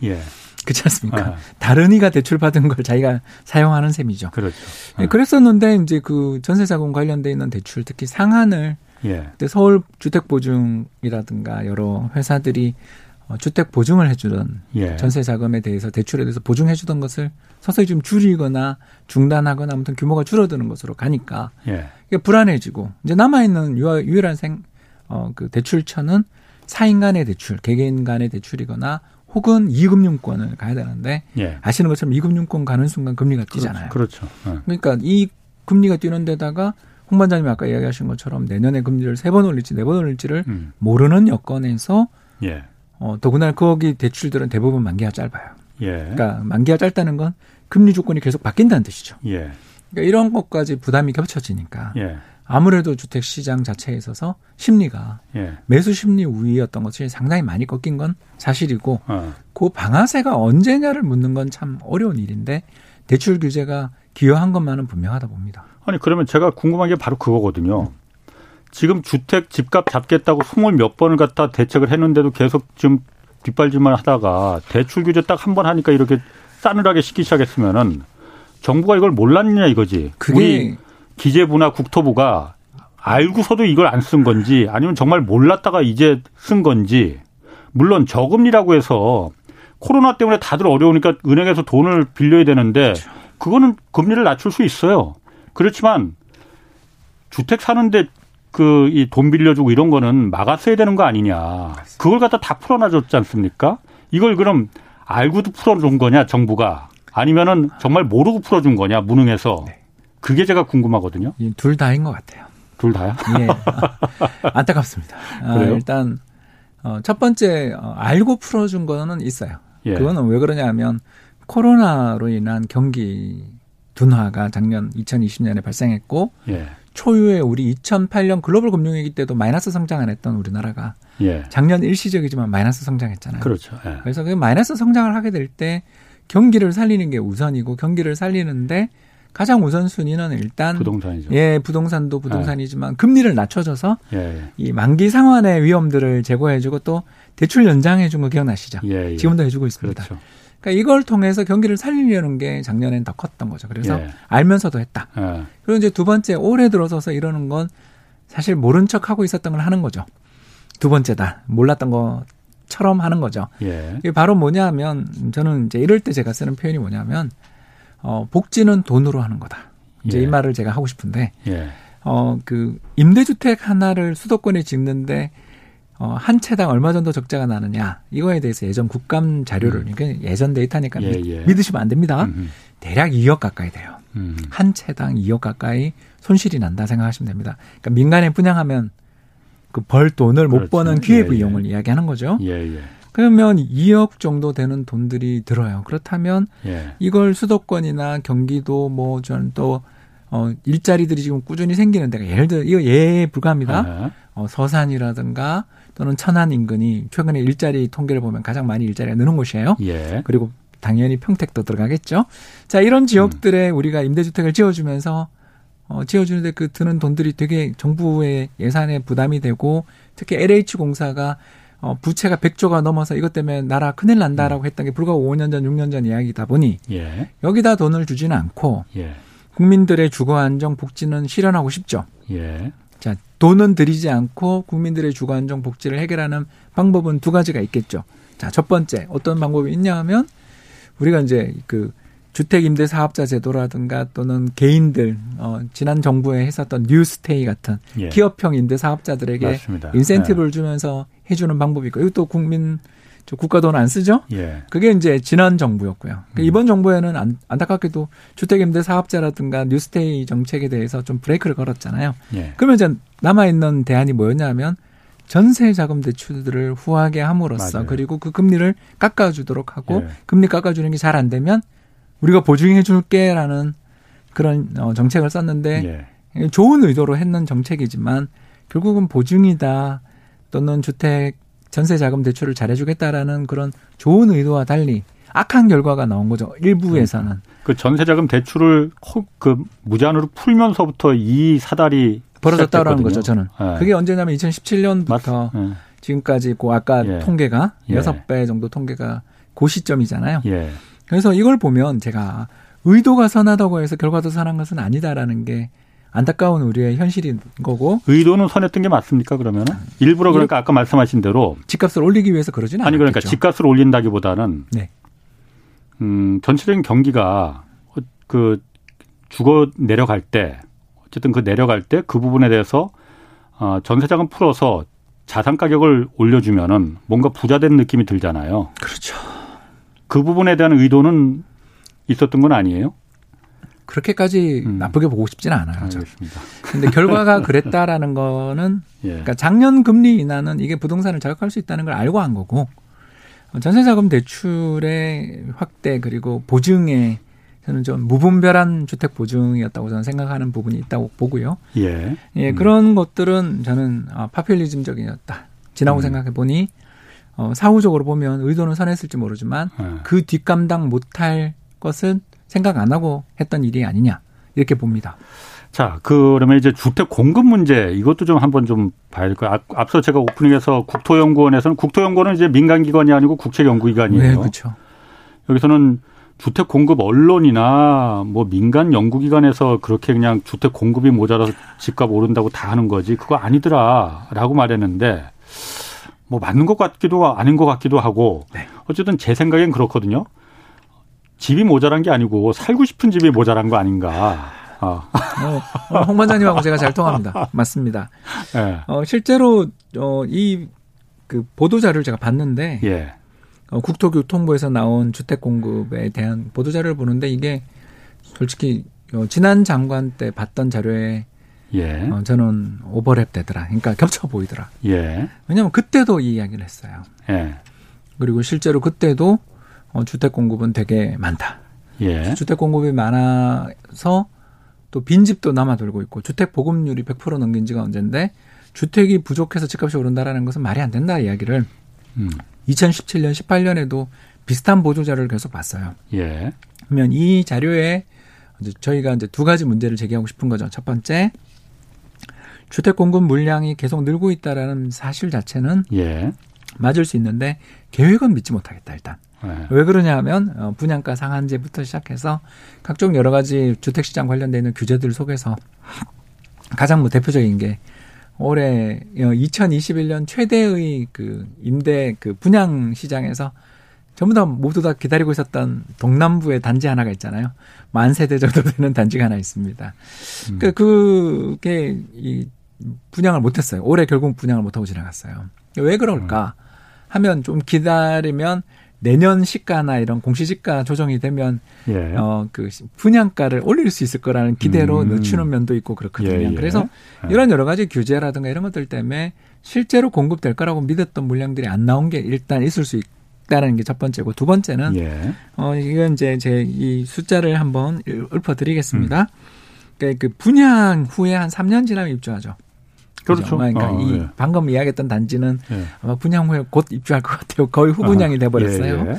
예. 그렇지 않습니까? 아. 다른 이가 대출 받은 걸 자기가 사용하는 셈이죠. 그렇죠. 아. 그랬었는데 이제 그 전세 자금 관련돼 있는 대출 특히 상한을 예. 그때 서울 주택 보증이라든가 여러 회사들이 어, 주택 보증을 해주던 예. 전세 자금에 대해서 대출에 대해서 보증해 주던 것을 서서히 좀 줄이거나 중단하거나 아무튼 규모가 줄어드는 것으로 가니까 예. 이게 불안해지고 이제 남아 있는 유일한 생 어 그 대출처는 사인 간의 대출, 개개인 간의 대출이거나 혹은 이금융권을 가야 되는데 예. 아시는 것처럼 이금융권 가는 순간 금리가 그렇죠. 뛰잖아요. 그렇죠. 그렇죠. 그러니까 이 금리가 뛰는 데다가 홍 반장님이 아까 이야기하신 것처럼 내년에 금리를 세 번 올릴지 네 번 올릴지를 음. 모르는 여건에서 예. 어, 더구나 거기 대출들은 대부분 만기가 짧아요. 예. 그러니까 만기가 짧다는 건 금리 조건이 계속 바뀐다는 뜻이죠. 예. 그러니까 이런 것까지 부담이 겹쳐지니까 예. 아무래도 주택 시장 자체에 있어서 심리가 예. 매수 심리 우위였던 것이 상당히 많이 꺾인 건 사실이고 어. 그 방아쇠가 언제냐를 묻는 건 참 어려운 일인데 대출 규제가 기여한 것만은 분명하다 봅니다. 아니 그러면 제가 궁금한 게 바로 그거거든요. 음. 지금 주택 집값 잡겠다고 스물 몇 번을 갖다 대책을 했는데도 계속 좀 뒷발질만 하다가 대출 규제 딱 한 번 하니까 이렇게 싸늘하게 시키기 시작했으면은 정부가 이걸 몰랐느냐 이거지. 그게 우리 기재부나 국토부가 알고서도 이걸 안 쓴 건지 아니면 정말 몰랐다가 이제 쓴 건지 물론 저금리라고 해서 코로나 때문에 다들 어려우니까 은행에서 돈을 빌려야 되는데. 그거는 금리를 낮출 수 있어요. 그렇지만 주택 사는데 그 이 돈 빌려주고 이런 거는 막았어야 되는 거 아니냐. 그걸 갖다 다 풀어놔줬지 않습니까? 이걸 그럼 알고도 풀어준 거냐 정부가 아니면은 정말 모르고 풀어준 거냐 무능해서 네. 그게 제가 궁금하거든요. 둘 다인 것 같아요. 둘 다요? 예. 안타깝습니다. 아, 일단 어, 첫 번째 어, 알고 풀어준 거는 있어요. 예. 그거는 왜 그러냐면 코로나로 인한 경기 둔화가 작년 2020년에 발생했고 예. 초유의 우리 2008년 글로벌 금융위기 때도 마이너스 성장 안 했던 우리나라가 예. 작년 일시적이지만 마이너스 성장했잖아요. 그렇죠. 예. 그래서 그 마이너스 성장을 하게 될 때 경기를 살리는 게 우선이고 경기를 살리는데 가장 우선순위는 일단 부동산이죠. 예, 부동산도 부동산이지만 예. 금리를 낮춰줘서 예, 이 만기 상환의 위험들을 제거해주고 또 대출 연장해준 거 기억나시죠? 지금도 해주고 있습니다. 그렇죠. 그러니까 이걸 통해서 경기를 살리려는 게 작년엔 더 컸던 거죠. 그래서 예. 알면서도 했다. 예. 그리고 이제 두 번째 올해 들어서서 이러는 건 사실 모른 척 하고 있었던 걸 하는 거죠. 두 번째다. 몰랐던 것처럼 하는 거죠. 예. 이게 바로 뭐냐면 저는 이제 이럴 때 제가 쓰는 표현이 뭐냐면 어 복지는 돈으로 하는 거다. 이제 이 예. 말을 제가 하고 싶은데 예. 어 그 임대주택 하나를 수도권에 짓는데 어, 한 채당 얼마 정도 적자가 나느냐 이거에 대해서 예전 국감 자료를 음. 그러니까 예전 데이터니까 예, 예. 믿으시면 안 됩니다. 음흠. 대략 2억 가까이 돼요. 음. 한 채당 2억 가까이 손실이 난다 생각하시면 됩니다. 그러니까 민간에 분양하면 그 벌 돈을 그렇지. 못 버는 기회부 예, 예, 이용을 이야기하는 거죠. 예, 예. 그러면 2억 정도 되는 돈들이 들어요. 그렇다면 예. 이걸 수도권이나 경기도 뭐전또 어, 일자리들이 지금 꾸준히 생기는 데가 예를 들어 이거 예에 불과합니다. 어, 서산이라든가 또는 천안 인근이 최근에 일자리 통계를 보면 가장 많이 일자리가 느는 곳이에요. 예. 그리고 당연히 평택도 들어가겠죠. 자, 이런 지역들에 음. 우리가 임대주택을 지어주면서 어, 지어주는데 그 드는 돈들이 되게 정부의 예산에 부담이 되고 특히 LH 공사가 어, 부채가 100조가 넘어서 이것 때문에 나라 큰일 난다라고 음. 했던 게 불과 5년 전, 6년 전 이야기다 보니 예. 여기다 돈을 주지는 않고 예. 국민들의 주거 안정 복지는 실현하고 싶죠. 예. 자, 돈은 들이지 않고 국민들의 주거 안정 복지를 해결하는 방법은 두 가지가 있겠죠. 자, 첫 번째 어떤 방법이 있냐 하면 우리가 이제 그 주택 임대 사업자 제도라든가 또는 개인들 어 지난 정부에 했었던 뉴스테이 같은 예. 기업형 임대 사업자들에게 맞습니다. 인센티브를 예. 주면서 해주는 방법이 있고 이것도 국민 저 국가 돈 안 쓰죠? 예. 그게 이제 지난 정부였고요. 그러니까 음. 이번 정부에는 안, 안타깝게도 주택임대 사업자라든가 뉴스테이 정책에 대해서 좀 브레이크를 걸었잖아요. 예. 그러면 이제 남아 있는 대안이 뭐였냐면 전세 자금 대출들을 후하게 함으로써 맞아요. 그리고 그 금리를 깎아주도록 하고 예. 금리 깎아주는 게 잘 안 되면 우리가 보증해 줄게라는 그런 어, 정책을 썼는데 예. 좋은 의도로 했는 정책이지만 결국은 보증이다 또는 주택 전세 자금 대출을 잘해주겠다라는 그런 좋은 의도와 달리 악한 결과가 나온 거죠. 일부에서는. 그러니까. 그 전세 자금 대출을 그 무제한으로 풀면서부터 이 사달이 벌어졌다라는 거죠. 저는 네. 그게 언제냐면 2017년부터 네. 지금까지 그 아까 예. 통계가 예. 6배 정도 통계가 고 시점이잖아요. 예. 그래서 이걸 보면 제가 의도가 선하다고 해서 결과도 선한 것은 아니다라는 게 안타까운 우리의 현실인 거고. 의도는 선했던 게 맞습니까 그러면? 일부러 그러니까 아까 말씀하신 대로 집값을 올리기 위해서 그러지는 아니 그러니까 집값을 올린다기보다는 네. 음, 전체적인 경기가 그 주거 내려갈 때 어쨌든 그 내려갈 때 그 부분에 대해서 어, 전세자금 풀어서 자산 가격을 올려주면은 뭔가 부자 된 느낌이 들잖아요. 그렇죠. 그 부분에 대한 의도는 있었던 건 아니에요? 그렇게까지 음. 나쁘게 보고 싶지는 않아요. 알겠습니다. 근데 결과가 그랬다라는 거는 예. 그러니까 작년 금리 인하는 이게 부동산을 자극할 수 있다는 걸 알고 한 거고 전세자금 대출의 확대 그리고 보증에 저는 좀 무분별한 주택 보증이었다고 저는 생각하는 부분이 있다고 보고요. 예. 예, 음. 그런 것들은 저는 아, 파퓰리즘적이었다. 지나고 음. 생각해 보니 어, 사후적으로 보면 의도는 선했을지 모르지만 예. 그 뒷감당 못할 것은 생각 안 하고 했던 일이 아니냐 이렇게 봅니다. 자, 그러면 이제 주택 공급 문제 이것도 좀 한번 좀 봐야 될 거예요. 앞 서 제가 오프닝에서 국토연구원에서는 국토연구원은 이제 민간 기관이 아니고 국책 연구 기관이에요. 네, 그렇죠. 여기서는 주택 공급 언론이나 뭐 민간 연구 기관에서 그렇게 그냥 주택 공급이 모자라서 집값 오른다고 다 하는 거지 그거 아니더라라고 말했는데 뭐 맞는 것 같기도 아닌 것 같기도 하고 네. 어쨌든 제 생각엔 그렇거든요. 집이 모자란 게 아니고 살고 싶은 집이 모자란 거 아닌가. 어. 어, 홍 반장님하고 제가 잘 통합니다. 맞습니다. 네. 어, 실제로 어, 이 그 보도자를 제가 봤는데 예. 어, 국토교통부에서 나온 주택 공급에 대한 보도자를 보는데 이게 솔직히 어, 지난 장관 때 봤던 자료에 예. 어, 저는 오버랩 되더라. 그러니까 겹쳐 보이더라. 예. 왜냐하면 그때도 이 이야기를 했어요. 예. 그리고 실제로 그때도 어, 주택 공급은 되게 많다. 예. 주택 공급이 많아서 또 빈집도 남아 돌고 있고 주택 보급률이 100% 넘긴 지가 언젠데 주택이 부족해서 집값이 오른다라는 것은 말이 안 된다 이야기를 음. 2017년 18년에도 비슷한 보조 자료를 계속 봤어요. 예. 그러면 이 자료에 이제 저희가 이제 두 가지 문제를 제기하고 싶은 거죠. 첫 번째 주택 공급 물량이 계속 늘고 있다라는 사실 자체는 예. 맞을 수 있는데 계획은 믿지 못하겠다 일단. 네. 왜 그러냐 하면 어, 분양가 상한제부터 시작해서 각종 여러 가지 주택 시장 관련돼 있는 규제들 속에서 가장 뭐 대표적인 게 올해 2021년 어, 최대의 그 임대 그 분양 시장에서 전부 다 모두 다 기다리고 있었던 동남부의 단지 하나가 있잖아요. 만 세대 정도 되는 단지가 하나 있습니다. 음. 그 그게 이 분양을 못했어요. 올해 결국 분양을 못하고 지나갔어요. 왜 그럴까? 음. 하면 좀 기다리면 내년 시가나 이런 공시지가 조정이 되면 예. 어그 분양가를 올릴 수 있을 거라는 기대로 음. 늦추는 면도 있고 그렇거든요. 예, 예. 그래서 예. 이런 여러 가지 규제라든가 이런 것들 때문에 실제로 공급될 거라고 믿었던 물량들이 안 나온 게 일단 있을 수 있다는 게 첫 번째고 두 번째는 예. 어 이건 이제 제 이 숫자를 한번 읊어드리겠습니다. 음. 그러니까 그 분양 후에 한 3년 지나면 입주하죠. 그렇죠. 그러니까 어, 이 예. 방금 이야기했던 단지는 예. 아마 분양 후에 곧 입주할 것 같아요. 거의 후분양이 돼 버렸어요. 예, 예. 예.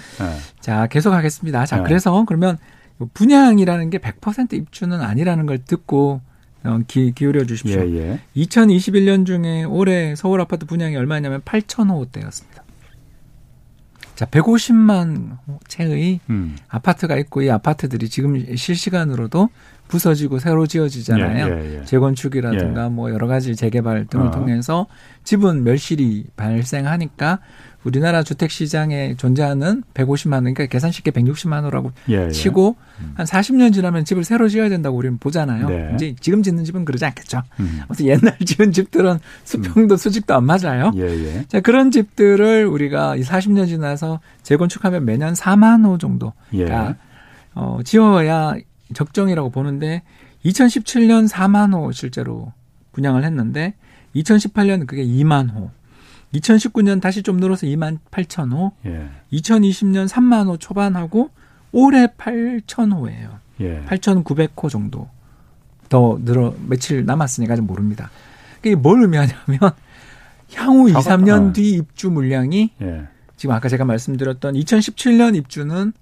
자, 계속하겠습니다. 자, 예. 그래서 그러면 분양이라는 게 100% 입주는 아니라는 걸 듣고 어, 기, 기울여 주십시오. 예, 예. 2021년 중에 올해 서울 아파트 분양이 얼마냐면 8,000호대였습니다. 자, 150만 채의 음. 아파트가 있고 이 아파트들이 지금 실시간으로도 부서지고 새로 지어지잖아요. 예, 예, 예. 재건축이라든가 예. 뭐 여러 가지 재개발 등을 어. 통해서 지분 멸실이 발생하니까 우리나라 주택 시장에 존재하는 150만 원, 그러니까 계산 쉽게 160만 원라고 예, 예. 치고 음. 한 40년 지나면 집을 새로 지어야 된다고 우리는 보잖아요. 네. 이제 지금 짓는 집은 그러지 않겠죠. 음. 아무튼 옛날 지은 집들은 수평도 음. 수직도 안 맞아요. 자, 그런 집들을 우리가 40년 지나서 재건축하면 매년 4만 호 정도가 예. 어, 지어야 적정이라고 보는데 2017년 4만 호 실제로 분양을 했는데 2018년 그게 2만 호. 2019년 다시 좀 늘어서 2만 8천 호, 예. 2020년 3만 호 초반하고 올해 8천 호예요. 예. 8,900호 정도 더 늘어 며칠 남았으니까 아직 모릅니다. 이게 뭘 의미하냐면 향후 2, 3년 어. 뒤 입주 물량이 예. 지금 아까 제가 말씀드렸던 2017년 입주는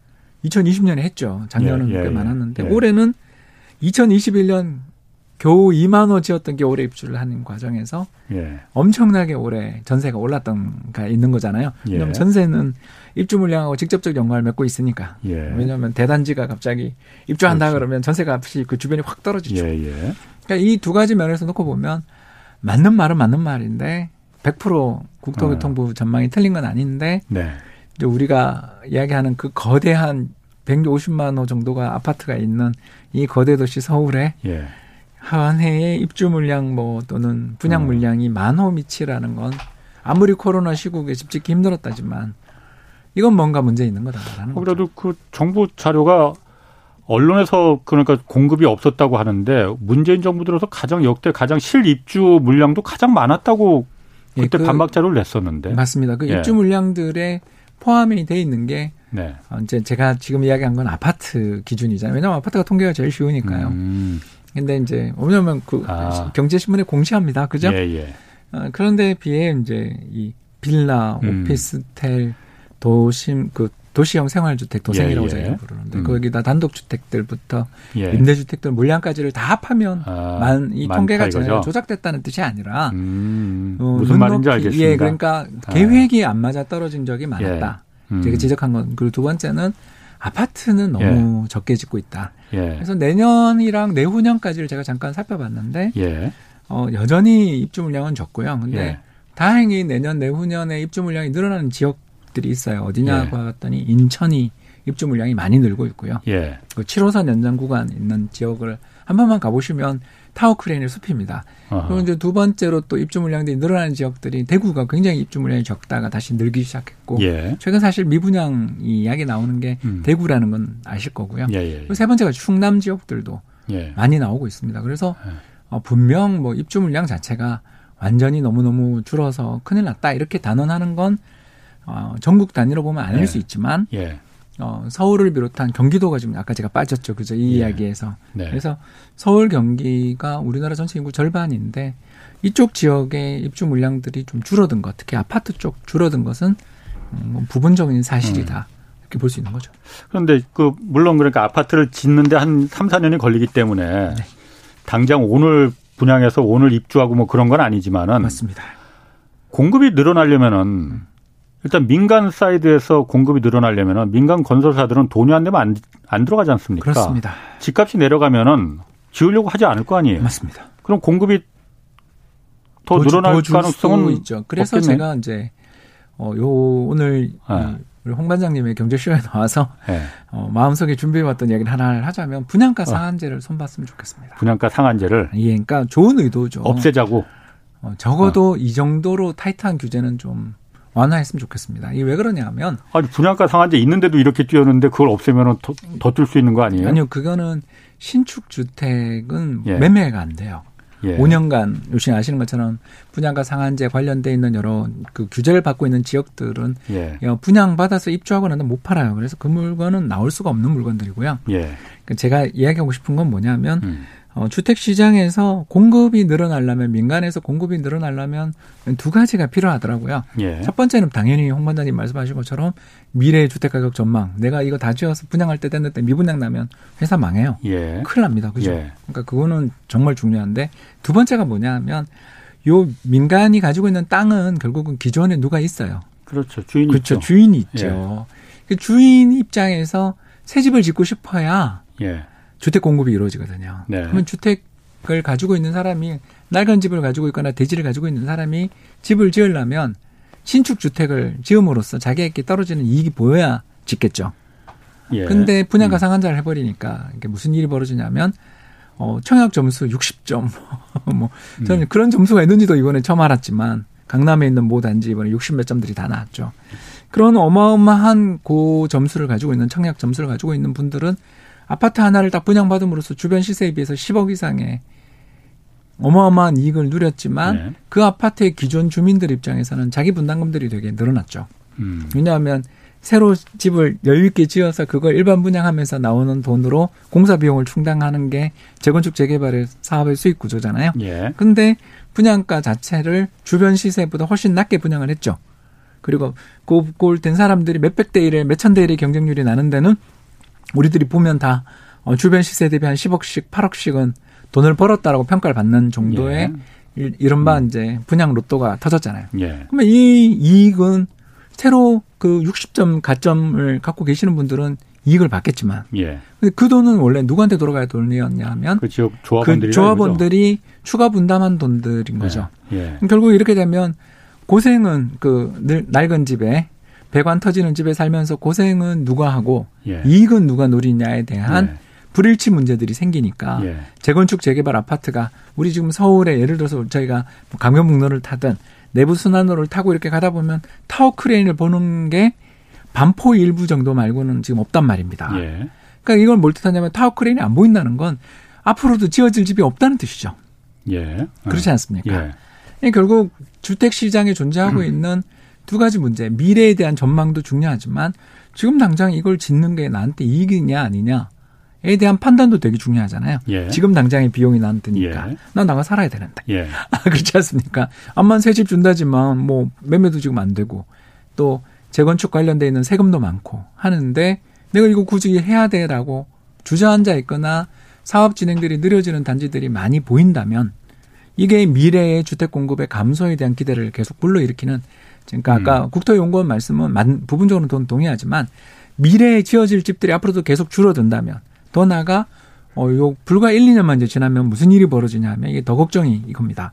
2020년에 했죠. 작년은 예, 예, 꽤 많았는데 예. 올해는 2021년 겨우 2만 호 지었던 게 올해 입주를 하는 과정에서 예. 엄청나게 올해 전세가 올랐던 가 있는 거잖아요. 예. 왜냐하면 전세는 입주 물량하고 직접적 연관을 맺고 있으니까. 예. 왜냐하면 대단지가 갑자기 입주한다 그렇지. 그러면 전세가 값이 그 주변이 확 떨어지죠. 예, 예. 그러니까 이 두 가지 면에서 놓고 보면 맞는 말은 맞는 말인데 100% 국토교통부 어. 전망이 틀린 건 아닌데 네. 이제 우리가 이야기하는 그 거대한 150만 호 정도가 아파트가 있는 이 거대 도시 서울에 예. 한 해에 입주 물량 뭐 또는 분양 어. 물량이 만호 미치라는 건 아무리 코로나 시국에 집 짓기 힘들었다지만 이건 뭔가 문제 있는 거다라는 그래도 거죠. 그 정부 자료가 언론에서 그러니까 공급이 없었다고 하는데 문재인 정부 들어서 가장 역대 가장 실입주 물량도 가장 많았다고 예, 그때 예, 그, 반박 자료를 냈었는데 맞습니다. 그 예. 입주 물량들에 포함이 돼 있는 게 네. 어, 이제 제가 지금 이야기한 건 아파트 기준이잖아요. 왜냐하면 아파트가 통계가 제일 쉬우니까요. 음. 근데 이제 왜냐면 그 아. 경제신문에 공시합니다. 그죠? 예, 예. 어, 그런데 비해 이제 이 빌라, 음. 오피스텔, 도심 그 도시형 생활주택 도생이라고 예, 예. 저희가 부르는데 음. 거기다 단독주택들부터 예. 임대주택들 물량까지를 다 합하면 아, 만이 통계가 전혀 조작됐다는 뜻이 아니라 음, 어, 무슨 말인지 알겠습니다. 예, 그러니까 아. 계획이 안 맞아 떨어진 적이 많았다. 예. 음. 제가 지적한 건 그리고 두 번째는 아파트는 너무 예. 적게 짓고 있다. 예. 그래서 내년이랑 내후년까지를 제가 잠깐 살펴봤는데 예. 어, 여전히 입주 물량은 적고요. 근데 예. 다행히 내년 내후년에 입주 물량이 늘어나는 지역 들이 있어요. 어디냐고 예. 봤더니 인천이 입주 물량이 많이 늘고 있고요. 예. 그 7호선 연장 구간 있는 지역을 한 번만 가보시면 타워 크레인의 숲입니다. 그리고 이제 두 번째로 또 입주 물량들이 늘어나는 지역들이 대구가 굉장히 입주 물량이 적다가 다시 늘기 시작했고 예. 최근 사실 미분양 이야기 나오는 게 음. 대구라는 건 아실 거고요. 예, 예, 예. 그리고 세 번째가 충남 지역들도 예. 많이 나오고 있습니다. 그래서 예. 어, 분명 뭐 입주 물량 자체가 완전히 너무너무 줄어서 큰일 났다 이렇게 단언하는 건 어, 전국 단위로 보면 아닐 수 있지만 어, 서울을 비롯한 경기도가 지금 아까 제가 빠졌죠. 그죠? 이 예. 이야기에서. 네. 그래서 서울 경기가 우리나라 전체 인구 절반인데 이쪽 지역의 입주 물량들이 좀 줄어든 것, 특히 아파트 쪽 줄어든 것은 음, 뭐 부분적인 사실이다. 음. 이렇게 볼 수 있는 거죠. 그런데 그 물론 그러니까 아파트를 짓는데 한 3, 4년이 걸리기 때문에 네. 당장 오늘 분양해서 오늘 입주하고 뭐 그런 건 아니지만은 맞습니다. 공급이 늘어나려면은 음. 일단 민간 사이드에서 공급이 늘어나려면 민간 건설사들은 돈이 안 되면 안, 안 들어가지 않습니까? 그렇습니다. 집값이 내려가면은 지으려고 하지 않을 거 아니에요. 맞습니다. 그럼 공급이 더, 더 늘어날 더 가능성은 있죠. 그래서 없겠네. 제가 이제 어, 요 오늘 네. 우리 홍 반장님의 경제쇼에 나와서 네. 어, 마음속에 준비해왔던 이야기를 하나 하자면 분양가 어. 상한제를 어. 손봤으면 좋겠습니다. 분양가 상한제를 예, 그러니까 좋은 의도죠. 없애자고. 어, 적어도 어. 이 정도로 타이트한 규제는 좀 완화했으면 좋겠습니다. 이게 왜 그러냐면 아니 분양가 상한제 있는데도 이렇게 뛰었는데 그걸 없애면 더뜰 수 있는 거 아니에요? 아니요, 그거는 신축 주택은 예. 매매가 안 돼요. 예. 5년간 요즘 아시는 것처럼 분양가 상한제 관련돼 있는 여러 그 규제를 받고 있는 지역들은 예. 분양 받아서 입주하고 나면 못 팔아요. 그래서 그 물건은 나올 수가 없는 물건들이고요. 예. 그러니까 제가 이야기하고 싶은 건 뭐냐면 음. 어, 주택 시장에서 공급이 늘어나려면 민간에서 공급이 늘어나려면 두 가지가 필요하더라고요. 예. 첫 번째는 당연히 홍 반장님 말씀하신 것처럼 미래 주택 가격 전망. 내가 이거 다 지어서 분양할 때 됐는데 미분양 나면 회사 망해요. 예. 큰일 납니다. 그죠? 예. 그러니까 그거는 정말 중요한데 두 번째가 뭐냐면 요 민간이 가지고 있는 땅은 결국은 기존에 누가 있어요. 그렇죠. 주인이 그렇죠. 있죠. 주인이 있죠. 예. 그 주인 입장에서 새 집을 짓고 싶어야 예. 주택 공급이 이루어지거든요. 네. 그러면 주택을 가지고 있는 사람이 낡은 집을 가지고 있거나 대지를 가지고 있는 사람이 집을 지으려면 신축 주택을 지음으로써 자기에게 떨어지는 이익이 보여야 짓겠죠. 예. 근데 분양가 음. 상한자를 해버리니까 이게 무슨 일이 벌어지냐면 어 청약 점수 60점 뭐 저는 음. 그런 점수가 있는지도 이번에 처음 알았지만 강남에 있는 모 단지 이번에 60 몇 점들이 다 나왔죠. 그런 어마어마한 고 점수를 가지고 있는 청약 점수를 가지고 있는 분들은 아파트 하나를 딱 분양받음으로써 주변 시세에 비해서 10억 이상의 어마어마한 이익을 누렸지만 네. 그 아파트의 기존 주민들 입장에서는 자기 분담금들이 되게 늘어났죠. 음. 왜냐하면 새로 집을 여유 있게 지어서 그걸 일반 분양하면서 나오는 돈으로 공사 비용을 충당하는 게 재건축 재개발의 사업의 수익 구조잖아요. 예. 근데 분양가 자체를 주변 시세보다 훨씬 낮게 분양을 했죠. 그리고 그골된 사람들이 몇백 대 일에 몇천 대 일의 경쟁률이 나는 데는 우리들이 보면 다 어, 주변 시세 대비 한 10억씩, 8억씩은 돈을 벌었다라고 평가를 받는 정도의 예. 이른바 음. 이제 분양 로또가 터졌잖아요. 예. 그러면 이 이익은 새로 그 60점 가점을 갖고 계시는 분들은 이익을 받겠지만, 예. 근데 그 돈은 원래 누구한테 돌아가야 돈이었냐 하면 그 지역 조합원들이, 그 조합원들이 추가 분담한 돈들인 거죠. 예. 예. 결국 이렇게 되면 고생은 그 낡은 집에 배관 터지는 집에 살면서 고생은 누가 하고 예. 이익은 누가 누리냐에 대한 예. 불일치 문제들이 생기니까 예. 재건축 재개발 아파트가 우리 지금 서울에 예를 들어서 저희가 뭐 강변북로를 타든 내부 순환로를 타고 이렇게 가다 보면 타워 크레인을 보는 게 반포 일부 정도 말고는 지금 없단 말입니다. 예. 그러니까 이걸 뭘 뜻하냐면 타워 크레인이 안 보인다는 건 앞으로도 지어질 집이 없다는 뜻이죠. 예. 그렇지 않습니까? 예. 결국 주택 시장에 존재하고 음. 있는 두 가지 문제. 미래에 대한 전망도 중요하지만 지금 당장 이걸 짓는 게 나한테 이익이냐 아니냐에 대한 판단도 되게 중요하잖아요. 예. 지금 당장의 비용이 나한테 드니까. 예. 난 나가 살아야 되는데. 예. 아, 그렇지 않습니까? 암만 새 집 준다지만 뭐 매매도 지금 안 되고 또 재건축 관련돼 있는 세금도 많고 하는데 내가 이거 굳이 해야 돼라고 주저앉아 있거나 사업 진행들이 느려지는 단지들이 많이 보인다면 이게 미래의 주택 공급의 감소에 대한 기대를 계속 불러일으키는 그러니까 아까 음. 국토연구원 말씀은 만, 부분적으로 돈 동의하지만 미래에 지어질 집들이 앞으로도 계속 줄어든다면 더 나아가 어, 요 불과 1, 2년만 이제 지나면 무슨 일이 벌어지냐 하면 이게 더 걱정이 이겁니다.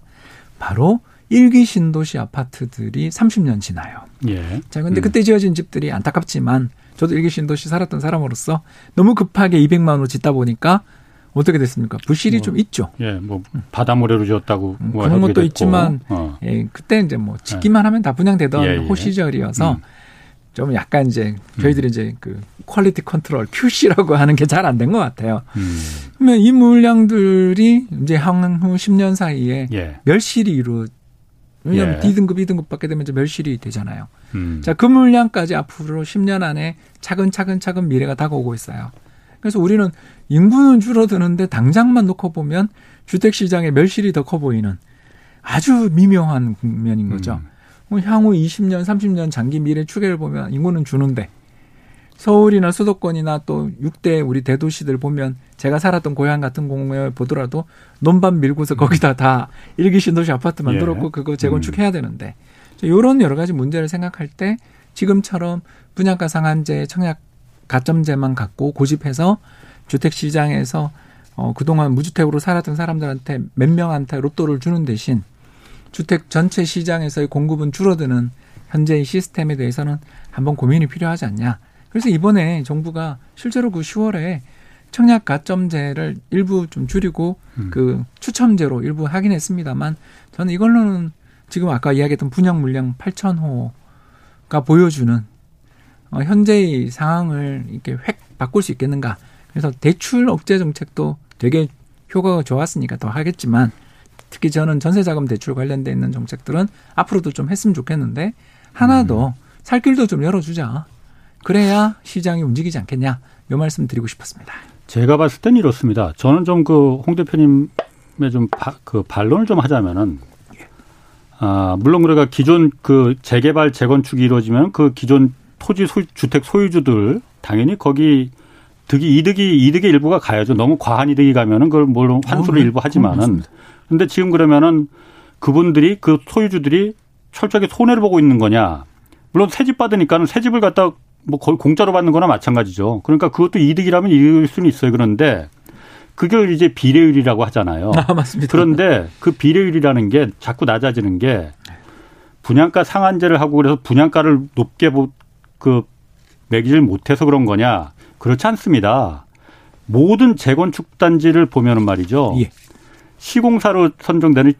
바로 1기 신도시 아파트들이 30년 지나요. 예. 자, 근데 음. 그때 지어진 집들이 안타깝지만 저도 1기 신도시 살았던 사람으로서 너무 급하게 200만 호를 짓다 보니까 어떻게 됐습니까? 부실이 뭐, 좀 있죠. 예, 뭐 바다모래로 지었다고 음, 뭐 그런 것도 됐고. 있지만 어. 예, 그때 이제 뭐 짓기만 예. 하면 다 분양되던 예, 예. 호시절이어서 음. 좀 약간 이제 저희들이 음. 이제 그 quality control QC라고 하는 게 잘 안 된 것 같아요. 음. 그러면 이 물량들이 이제 향후 10년 사이에 예. 멸실이 이루 왜냐하면 예. D등급, 2등급 받게 되면 이제 멸실이 되잖아요. 음. 자, 그 물량까지 앞으로 10년 안에 차근차근차근 미래가 다가오고 있어요. 그래서 우리는 인구는 줄어드는데 당장만 놓고 보면 주택 시장의 멸실이 더 커 보이는 아주 미묘한 국면인 거죠. 음. 뭐 향후 20년, 30년 장기 미래 추계를 보면 인구는 주는데 서울이나 수도권이나 또 6대 우리 대도시들 보면 제가 살았던 고향 같은 공에 보더라도 논밭 밀고서 음. 거기다 다 일기 신도시 아파트 만들었고 예. 그거 재건축해야 음. 되는데 이런 여러 가지 문제를 생각할 때 지금처럼 분양가 상한제, 청약 가점제만 갖고 고집해서 주택 시장에서 어, 그동안 무주택으로 살았던 사람들한테 몇 명한테 로또를 주는 대신 주택 전체 시장에서의 공급은 줄어드는 현재의 시스템에 대해서는 한번 고민이 필요하지 않냐. 그래서 이번에 정부가 실제로 그 10월에 청약 가점제를 일부 좀 줄이고 음. 그 추첨제로 일부 하긴 했습니다만 저는 이걸로는 지금 아까 이야기했던 분양 물량 8천 호가 보여주는 어, 현재의 상황을 이렇게 획 바꿀 수 있겠는가. 그래서 대출 억제 정책도 되게 효과가 좋았으니까 더 하겠지만 특히 저는 전세자금 대출 관련돼 있는 정책들은 앞으로도 좀 했으면 좋겠는데 하나 더 음. 살 길도 좀 열어주자. 그래야 시장이 움직이지 않겠냐. 이 말씀 드리고 싶었습니다. 제가 봤을 땐 이렇습니다. 저는 좀 그 홍 대표님의 좀 그 반론을 좀 하자면은 아, 물론 우리가 기존 그 재개발 재건축이 이루어지면 그 기존 토지 소, 주택 소유주들 당연히 거기 득이 이득이 이득의 일부가 가야죠. 너무 과한 이득이 가면은 그걸 물론 환수를 어, 일부 하지만은 근데 지금 그러면은 그분들이 그 소유주들이 철저하게 손해를 보고 있는 거냐? 물론 새 집 받으니까는 새 집을 갖다 뭐 거의 공짜로 받는 거나 마찬가지죠. 그러니까 그것도 이득이라면 이득일 수는 있어요. 그런데 그게 이제 비례율이라고 하잖아요. 아, 맞습니다. 그런데 그 비례율이라는 게 자꾸 낮아지는 게 분양가 상한제를 하고 그래서 분양가를 높게 그 매기질 못해서 그런 거냐? 그렇지 않습니다. 모든 재건축 단지를 보면은 말이죠. 예. 시공사로 선정되는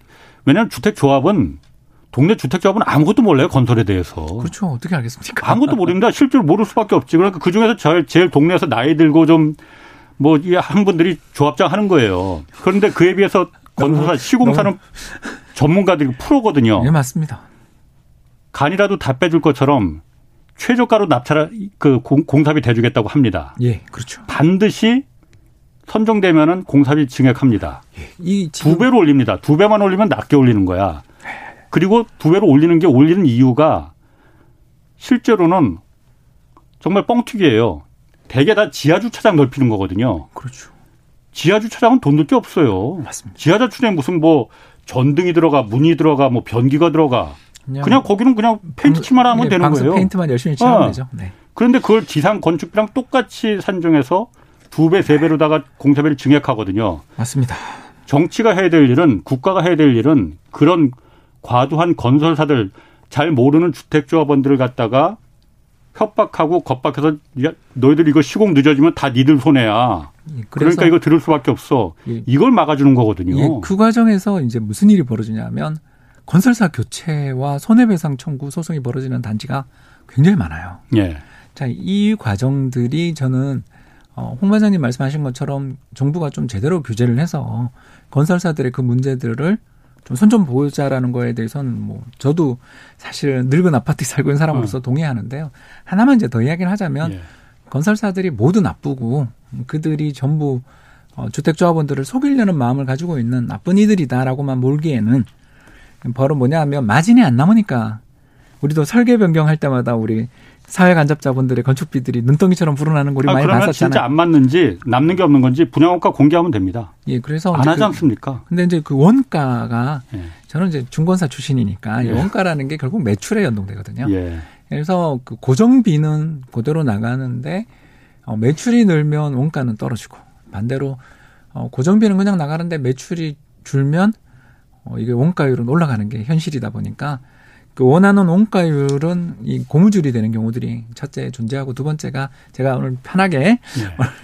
왜냐하면 주택 조합은 동네 주택 조합은 아무것도 몰라요 건설에 대해서. 그렇죠. 어떻게 알겠습니까? 아무것도 모릅니다. 실제로 모를 수밖에 없지. 그러니까 그 중에서 제일, 제일 동네에서 나이 들고 좀뭐한 분들이 조합장 하는 거예요. 그런데 그에 비해서 건설사 시공사는 너무... 전문가들이 프로거든요. 네 맞습니다. 간이라도 다 빼줄 것처럼 최저가로 납찰 그 공사비 대주겠다고 합니다. 예, 그렇죠. 반드시 선정되면은 공사비 증액합니다. 예, 이두 배로 올립니다. 두 배만 올리면 낮게 올리는 거야. 그리고 두 배로 올리는 게 올리는 이유가 실제로는 정말 뻥튀기예요. 대개 다 지하 주차장 넓히는 거거든요. 그렇죠. 지하 주차장은 돈 들 게 없어요. 맞습니다. 지하 주차장에 무슨 뭐 전등이 들어가, 문이 들어가, 뭐 변기가 들어가. 그냥, 그냥 거기는 그냥 페인트 칠만 하면 네, 되는 거예요. 페인트만 열심히 칠하면 어. 되죠. 네. 그런데 그걸 지상 건축비랑 똑같이 산정해서 두 배, 세 배로다가 공사비를 증액하거든요. 맞습니다. 정치가 해야 될 일은 국가가 해야 될 일은 그런 과도한 건설사들 잘 모르는 주택조합원들을 갖다가 협박하고 겁박해서 너희들 이거 시공 늦어지면 다 니들 손해야. 예, 그러니까 이거 들을 수밖에 없어. 예. 이걸 막아주는 거거든요. 예, 그 과정에서 이제 무슨 일이 벌어지냐면 건설사 교체와 손해배상 청구 소송이 벌어지는 단지가 굉장히 많아요. 예. 자, 이 과정들이 저는 어, 홍 반장님 말씀하신 것처럼 정부가 좀 제대로 규제를 해서 건설사들의 그 문제들을 좀손좀 보자라는 거에 대해서는 뭐 저도 사실 늙은 아파트에 살고 있는 사람으로서 어. 동의하는데요. 하나만 이제 더 이야기를 하자면 예. 건설사들이 모두 나쁘고 그들이 전부 어, 주택조합원들을 속이려는 마음을 가지고 있는 나쁜 이들이다라고만 몰기에는 바로 뭐냐 하면 마진이 안 남으니까 우리도 설계 변경할 때마다 우리 사회 간접자분들의 건축비들이 눈덩이처럼 불어나는 거 우리 아, 많이 봤었잖아요. 진짜 안 맞는지 남는 게 없는 건지 분양원가 공개하면 됩니다. 예, 그래서 안 하지 그, 않습니까? 근데 이제 그 원가가 예. 저는 이제 중건사 출신이니까 예. 원가라는 게 결국 매출에 연동되거든요. 예. 그래서 그 고정비는 그대로 나가는데 어, 매출이 늘면 원가는 떨어지고 반대로 어, 고정비는 그냥 나가는데 매출이 줄면 어, 이게 원가율은 올라가는 게 현실이다 보니까 그 원하는 원가율은 이 고무줄이 되는 경우들이 첫째 존재하고 두 번째가 제가 오늘 편하게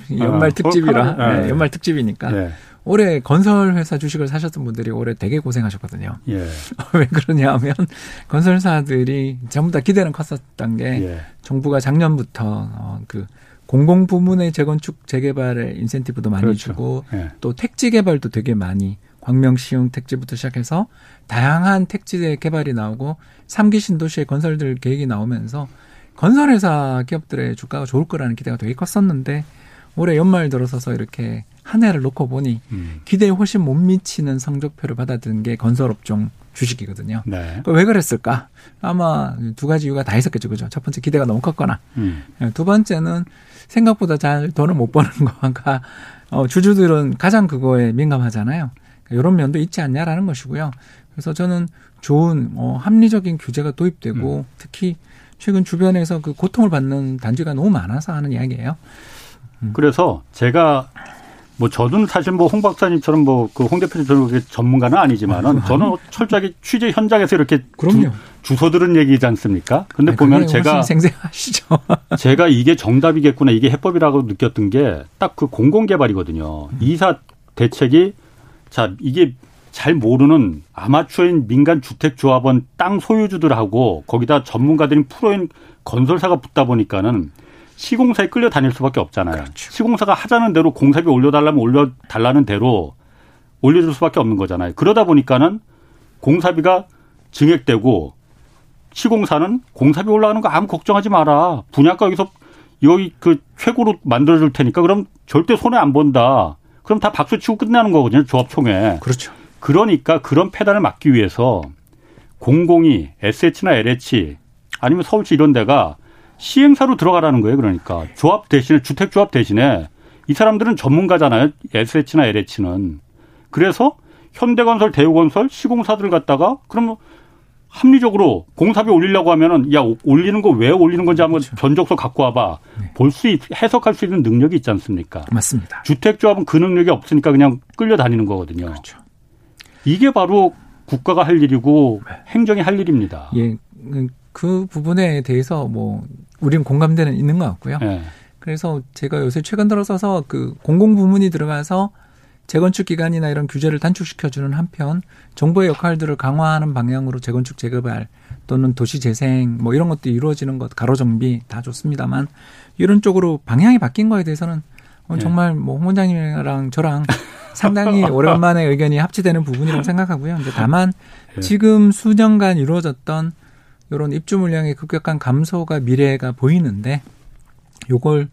네. 연말 아, 특집이라 네, 연말 특집이니까 네. 올해 건설 회사 주식을 사셨던 분들이 올해 되게 고생하셨거든요. 예. 왜 그러냐 하면 건설사들이 전부 다 기대는 컸었던 게 예. 정부가 작년부터 어, 그 공공 부문의 재건축 재개발에 인센티브도 많이 그렇죠. 주고 예. 또 택지 개발도 되게 많이 광명시흥 택지부터 시작해서 다양한 택지의 개발이 나오고 삼기 신도시의 건설들 계획이 나오면서 건설회사 기업들의 주가가 좋을 거라는 기대가 되게 컸었는데 올해 연말 들어서서 이렇게 한 해를 놓고 보니 음. 기대에 훨씬 못 미치는 성적표를 받아들인 게 건설업종 주식이거든요. 네. 왜 그랬을까? 아마 두 가지 이유가 다 있었겠죠, 그죠? 첫 번째 기대가 너무 컸거나, 음. 두 번째는 생각보다 잘 돈을 못 버는 거가 어, 주주들은 가장 그거에 민감하잖아요. 이런 면도 있지 않냐라는 것이고요. 그래서 저는 좋은 어, 합리적인 규제가 도입되고 음. 특히 최근 주변에서 그 고통을 받는 단지가 너무 많아서 하는 이야기예요. 음. 그래서 제가 뭐 저는 사실 뭐 홍 박사님처럼 뭐 그 홍 대표님처럼 전문가는 아니지만은 아, 저는 철저하게 취재 현장에서 이렇게 그럼요. 주, 소 들은 얘기지 않습니까? 근데 아니, 보면 제가 생생하시죠. 제가 이게 정답이겠구나 이게 해법이라고 느꼈던 게 딱 그 공공개발이거든요. 음. 이사 대책이 자, 이게 잘 모르는 아마추어인 민간 주택 조합원 땅 소유주들하고 거기다 전문가들인 프로인 건설사가 붙다 보니까는 시공사에 끌려 다닐 수밖에 없잖아요. 그렇죠. 시공사가 하자는 대로 공사비 올려달라면 올려달라는 대로 올려줄 수밖에 없는 거잖아요. 그러다 보니까는 공사비가 증액되고 시공사는 공사비 올라가는 거 아무 걱정하지 마라. 분양가 여기서 여기 그 최고로 만들어줄 테니까 그럼 절대 손해 안 본다. 그럼 다 박수 치고 끝나는 거거든요. 조합총회. 그렇죠. 그러니까 그런 패단을 막기 위해서 공공이 SH나 LH 아니면 서울시 이런 데가 시행사로 들어가라는 거예요. 그러니까 조합 대신에 주택 조합 대신에 이 사람들은 전문가잖아요. SH나 LH는. 그래서 현대건설, 대우건설, 시공사들 갖다가 그러면 합리적으로 공사비 올리려고 하면은 야 올리는 거 왜 올리는 건지 한번 그렇죠. 견적서 갖고 와봐 네. 볼수 해석할 수 있는 능력이 있지 않습니까? 맞습니다. 주택조합은 그 능력이 없으니까 그냥 끌려다니는 거거든요. 그렇죠. 이게 바로 국가가 할 일이고 네. 행정이 할 일입니다. 예, 그 부분에 대해서 뭐 우리는 공감대는 있는 것 같고요. 네. 그래서 제가 요새 최근 들어서서 그 공공 부문이 들어가서 재건축 기간이나 이런 규제를 단축시켜주는 한편 정부의 역할들을 강화하는 방향으로 재건축 재개발 또는 도시 재생 뭐 이런 것도 이루어지는 것 가로 정비 다 좋습니다만 이런 쪽으로 방향이 바뀐 거에 대해서는 네. 정말 뭐홍 원장님이랑 저랑 상당히 오랜만에 의견이 합치되는 부분이라고 생각하고요. 이제 다만 네. 지금 수년간 이루어졌던 이런 입주 물량의 급격한 감소가 미래가 보이는데 요걸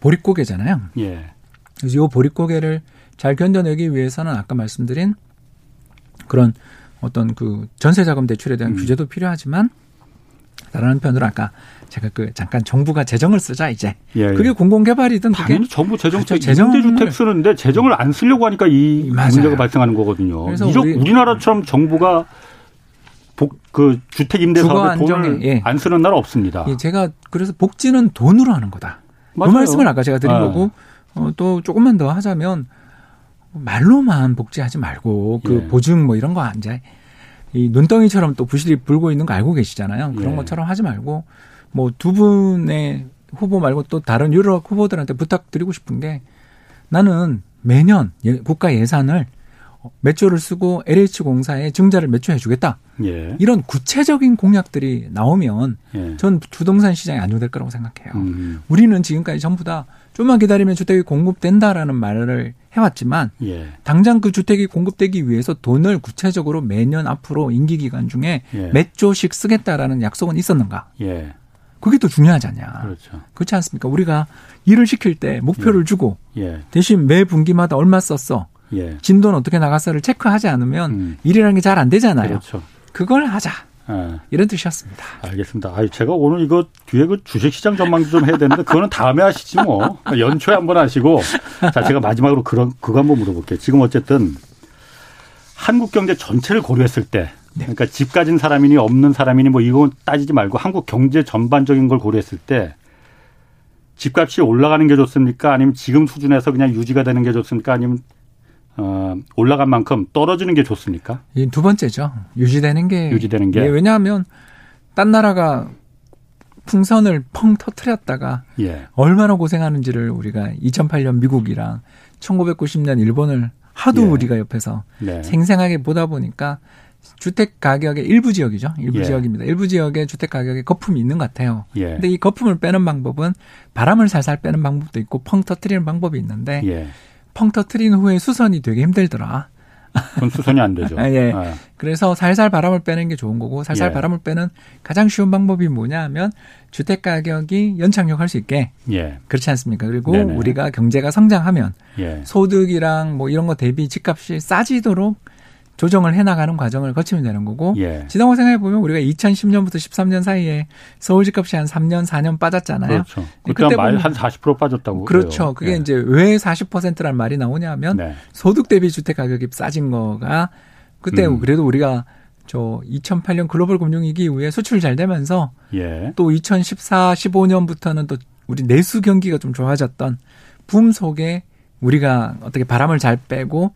보릿고개잖아요. 예. 그래서 요 보릿고개를 잘 견뎌내기 위해서는 아까 말씀드린 그런 어떤 그 전세 자금 대출에 대한 음. 규제도 필요하지만 다른 한편으로 아까 제가 그 잠깐 정부가 재정을 쓰자 이제 예, 예. 그게 공공개발이든 당연히 정부 재정 그렇죠. 임대주택 쓰는데 재정을 안 쓰려고 하니까 이 맞아요. 문제가 발생하는 거거든요. 그래서 우리, 우리나라처럼 정부가 복, 그 주택 임대 사업에 돈을 예. 안 쓰는 나라 없습니다. 예, 제가 그래서 복지는 돈으로 하는 거다. 그 맞아요. 그 말씀을 아까 제가 드린 네. 거고 어, 또 조금만 더 하자면 말로만 복지하지 말고 그 예. 보증 뭐 이런 거 이제 이 눈덩이처럼 또 부실이 불고 있는 거 알고 계시잖아요. 그런 예. 것처럼 하지 말고 뭐 두 분의 후보 말고 또 다른 유럽 후보들한테 부탁드리고 싶은 게 나는 매년 예, 국가 예산을 몇 조를 쓰고 LH공사에 증자를 몇 조 해주겠다. 예. 이런 구체적인 공약들이 나오면 예. 전 부동산 시장이 안정될 거라고 생각해요. 음. 우리는 지금까지 전부 다 좀만 기다리면 주택이 공급된다라는 말을 해왔지만 예. 당장 그 주택이 공급되기 위해서 돈을 구체적으로 매년 앞으로 임기 기간 중에 예. 몇 조씩 쓰겠다라는 약속은 있었는가? 예. 그게 더 중요하지 않냐. 그렇죠. 그렇지 않습니까? 우리가 일을 시킬 때 목표를 예. 주고 예. 대신 매 분기마다 얼마 썼어. 예. 진도는 어떻게 나갔어를 체크하지 않으면 음. 일이라는 게 잘 안 되잖아요. 그렇죠. 그걸 하자. 네. 이런 뜻이었습니다. 알겠습니다. 아, 제가 오늘 이거 뒤에 그 주식시장 전망도 좀 해야 되는데 그거는 다음에 하시지 뭐. 연초에 한번 하시고. 자, 제가 마지막으로 그런 그거 한번 물어볼게요. 지금 어쨌든 한국 경제 전체를 고려했을 때 네. 그러니까 집 가진 사람이니 없는 사람이니 뭐 이건 따지지 말고 한국 경제 전반적인 걸 고려했을 때 집값이 올라가는 게 좋습니까? 아니면 지금 수준에서 그냥 유지가 되는 게 좋습니까? 아니면 어, 올라간 만큼 떨어지는 게 좋습니까? 두 번째죠. 유지되는 게. 유지되는 게. 예, 왜냐하면 딴 나라가 풍선을 펑 터트렸다가 예. 얼마나 고생하는지를 우리가 2008년 미국이랑 1990년 일본을 하도 예. 우리가 옆에서 네. 생생하게 보다 보니까 주택 가격의 일부 지역이죠. 일부 예. 지역입니다. 일부 지역에 주택 가격에 거품이 있는 것 같아요. 예. 근데 이 거품을 빼는 방법은 바람을 살살 빼는 방법도 있고 펑 터트리는 방법이 있는데 예. 펑 터트린 후에 수선이 되게 힘들더라. 그건 수선이 안 되죠. 아, 예. 아. 그래서 살살 바람을 빼는 게 좋은 거고 살살 예. 바람을 빼는 가장 쉬운 방법이 뭐냐 하면 주택 가격이 연착륙할 수 있게. 예. 그렇지 않습니까? 그리고 네네. 우리가 경제가 성장하면 예. 소득이랑 뭐 이런 거 대비 집값이 싸지도록 조정을 해나가는 과정을 거치면 되는 거고 예. 지나고 생각해 보면 우리가 2010년부터 13년 사이에 서울 집값이 한 3년 4년 빠졌잖아요. 그렇죠. 그때 말한 40% 빠졌다고. 그렇죠. 그래요. 그게 예. 이제 왜 40%란 말이 나오냐면 네. 소득 대비 주택 가격이 싸진 거가 그때 음. 그래도 우리가 저 2008년 글로벌 금융위기 이후에 수출이 잘 되면서 예. 또 2014, 15년부터는 또 우리 내수 경기가 좀 좋아졌던 붐 속에 우리가 어떻게 바람을 잘 빼고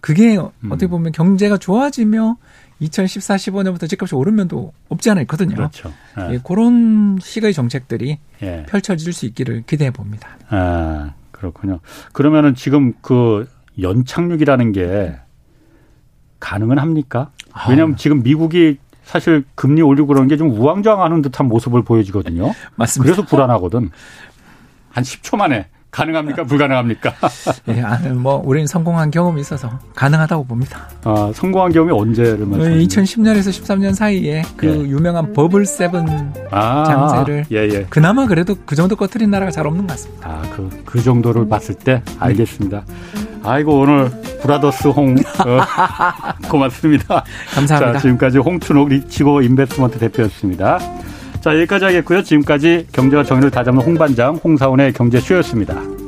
그게 음. 어떻게 보면 경제가 좋아지며 2014, 15년부터 집값이 오른 면도 없지 않아 있거든요. 그렇죠. 예. 예, 그런 시의 정책들이 예. 펼쳐질 수 있기를 기대해 봅니다. 아, 그렇군요. 그러면은 지금 그 연착륙이라는 게 가능은 합니까? 왜냐하면 아. 지금 미국이 사실 금리 올리고 그러는 게좀 우왕좌왕하는 듯한 모습을 보여지거든요. 맞습니다. 그래서 불안하거든. 한 10초 만에 가능합니까? 불가능합니까? 예, 아, 뭐 우리는 성공한 경험이 있어서 가능하다고 봅니다. 아, 성공한 경험이 언제를 말씀하시나요? 2010년에서 13년 사이에 그 예. 유명한 버블 세븐 아, 장세를 예, 예. 그나마 그래도 그 정도 꺼트린 나라가 잘 없는 것 같습니다. 아, 그, 그 정도를 봤을 때 알겠습니다. 아이고 오늘 Brothers 홍 어, 고맙습니다. 감사합니다. 자, 지금까지 홍춘욱 리치고 인베스트먼트 대표였습니다. 자, 여기까지 하겠고요. 지금까지 경제와 정의를 다잡는 홍반장 홍사훈의 경제쇼였습니다.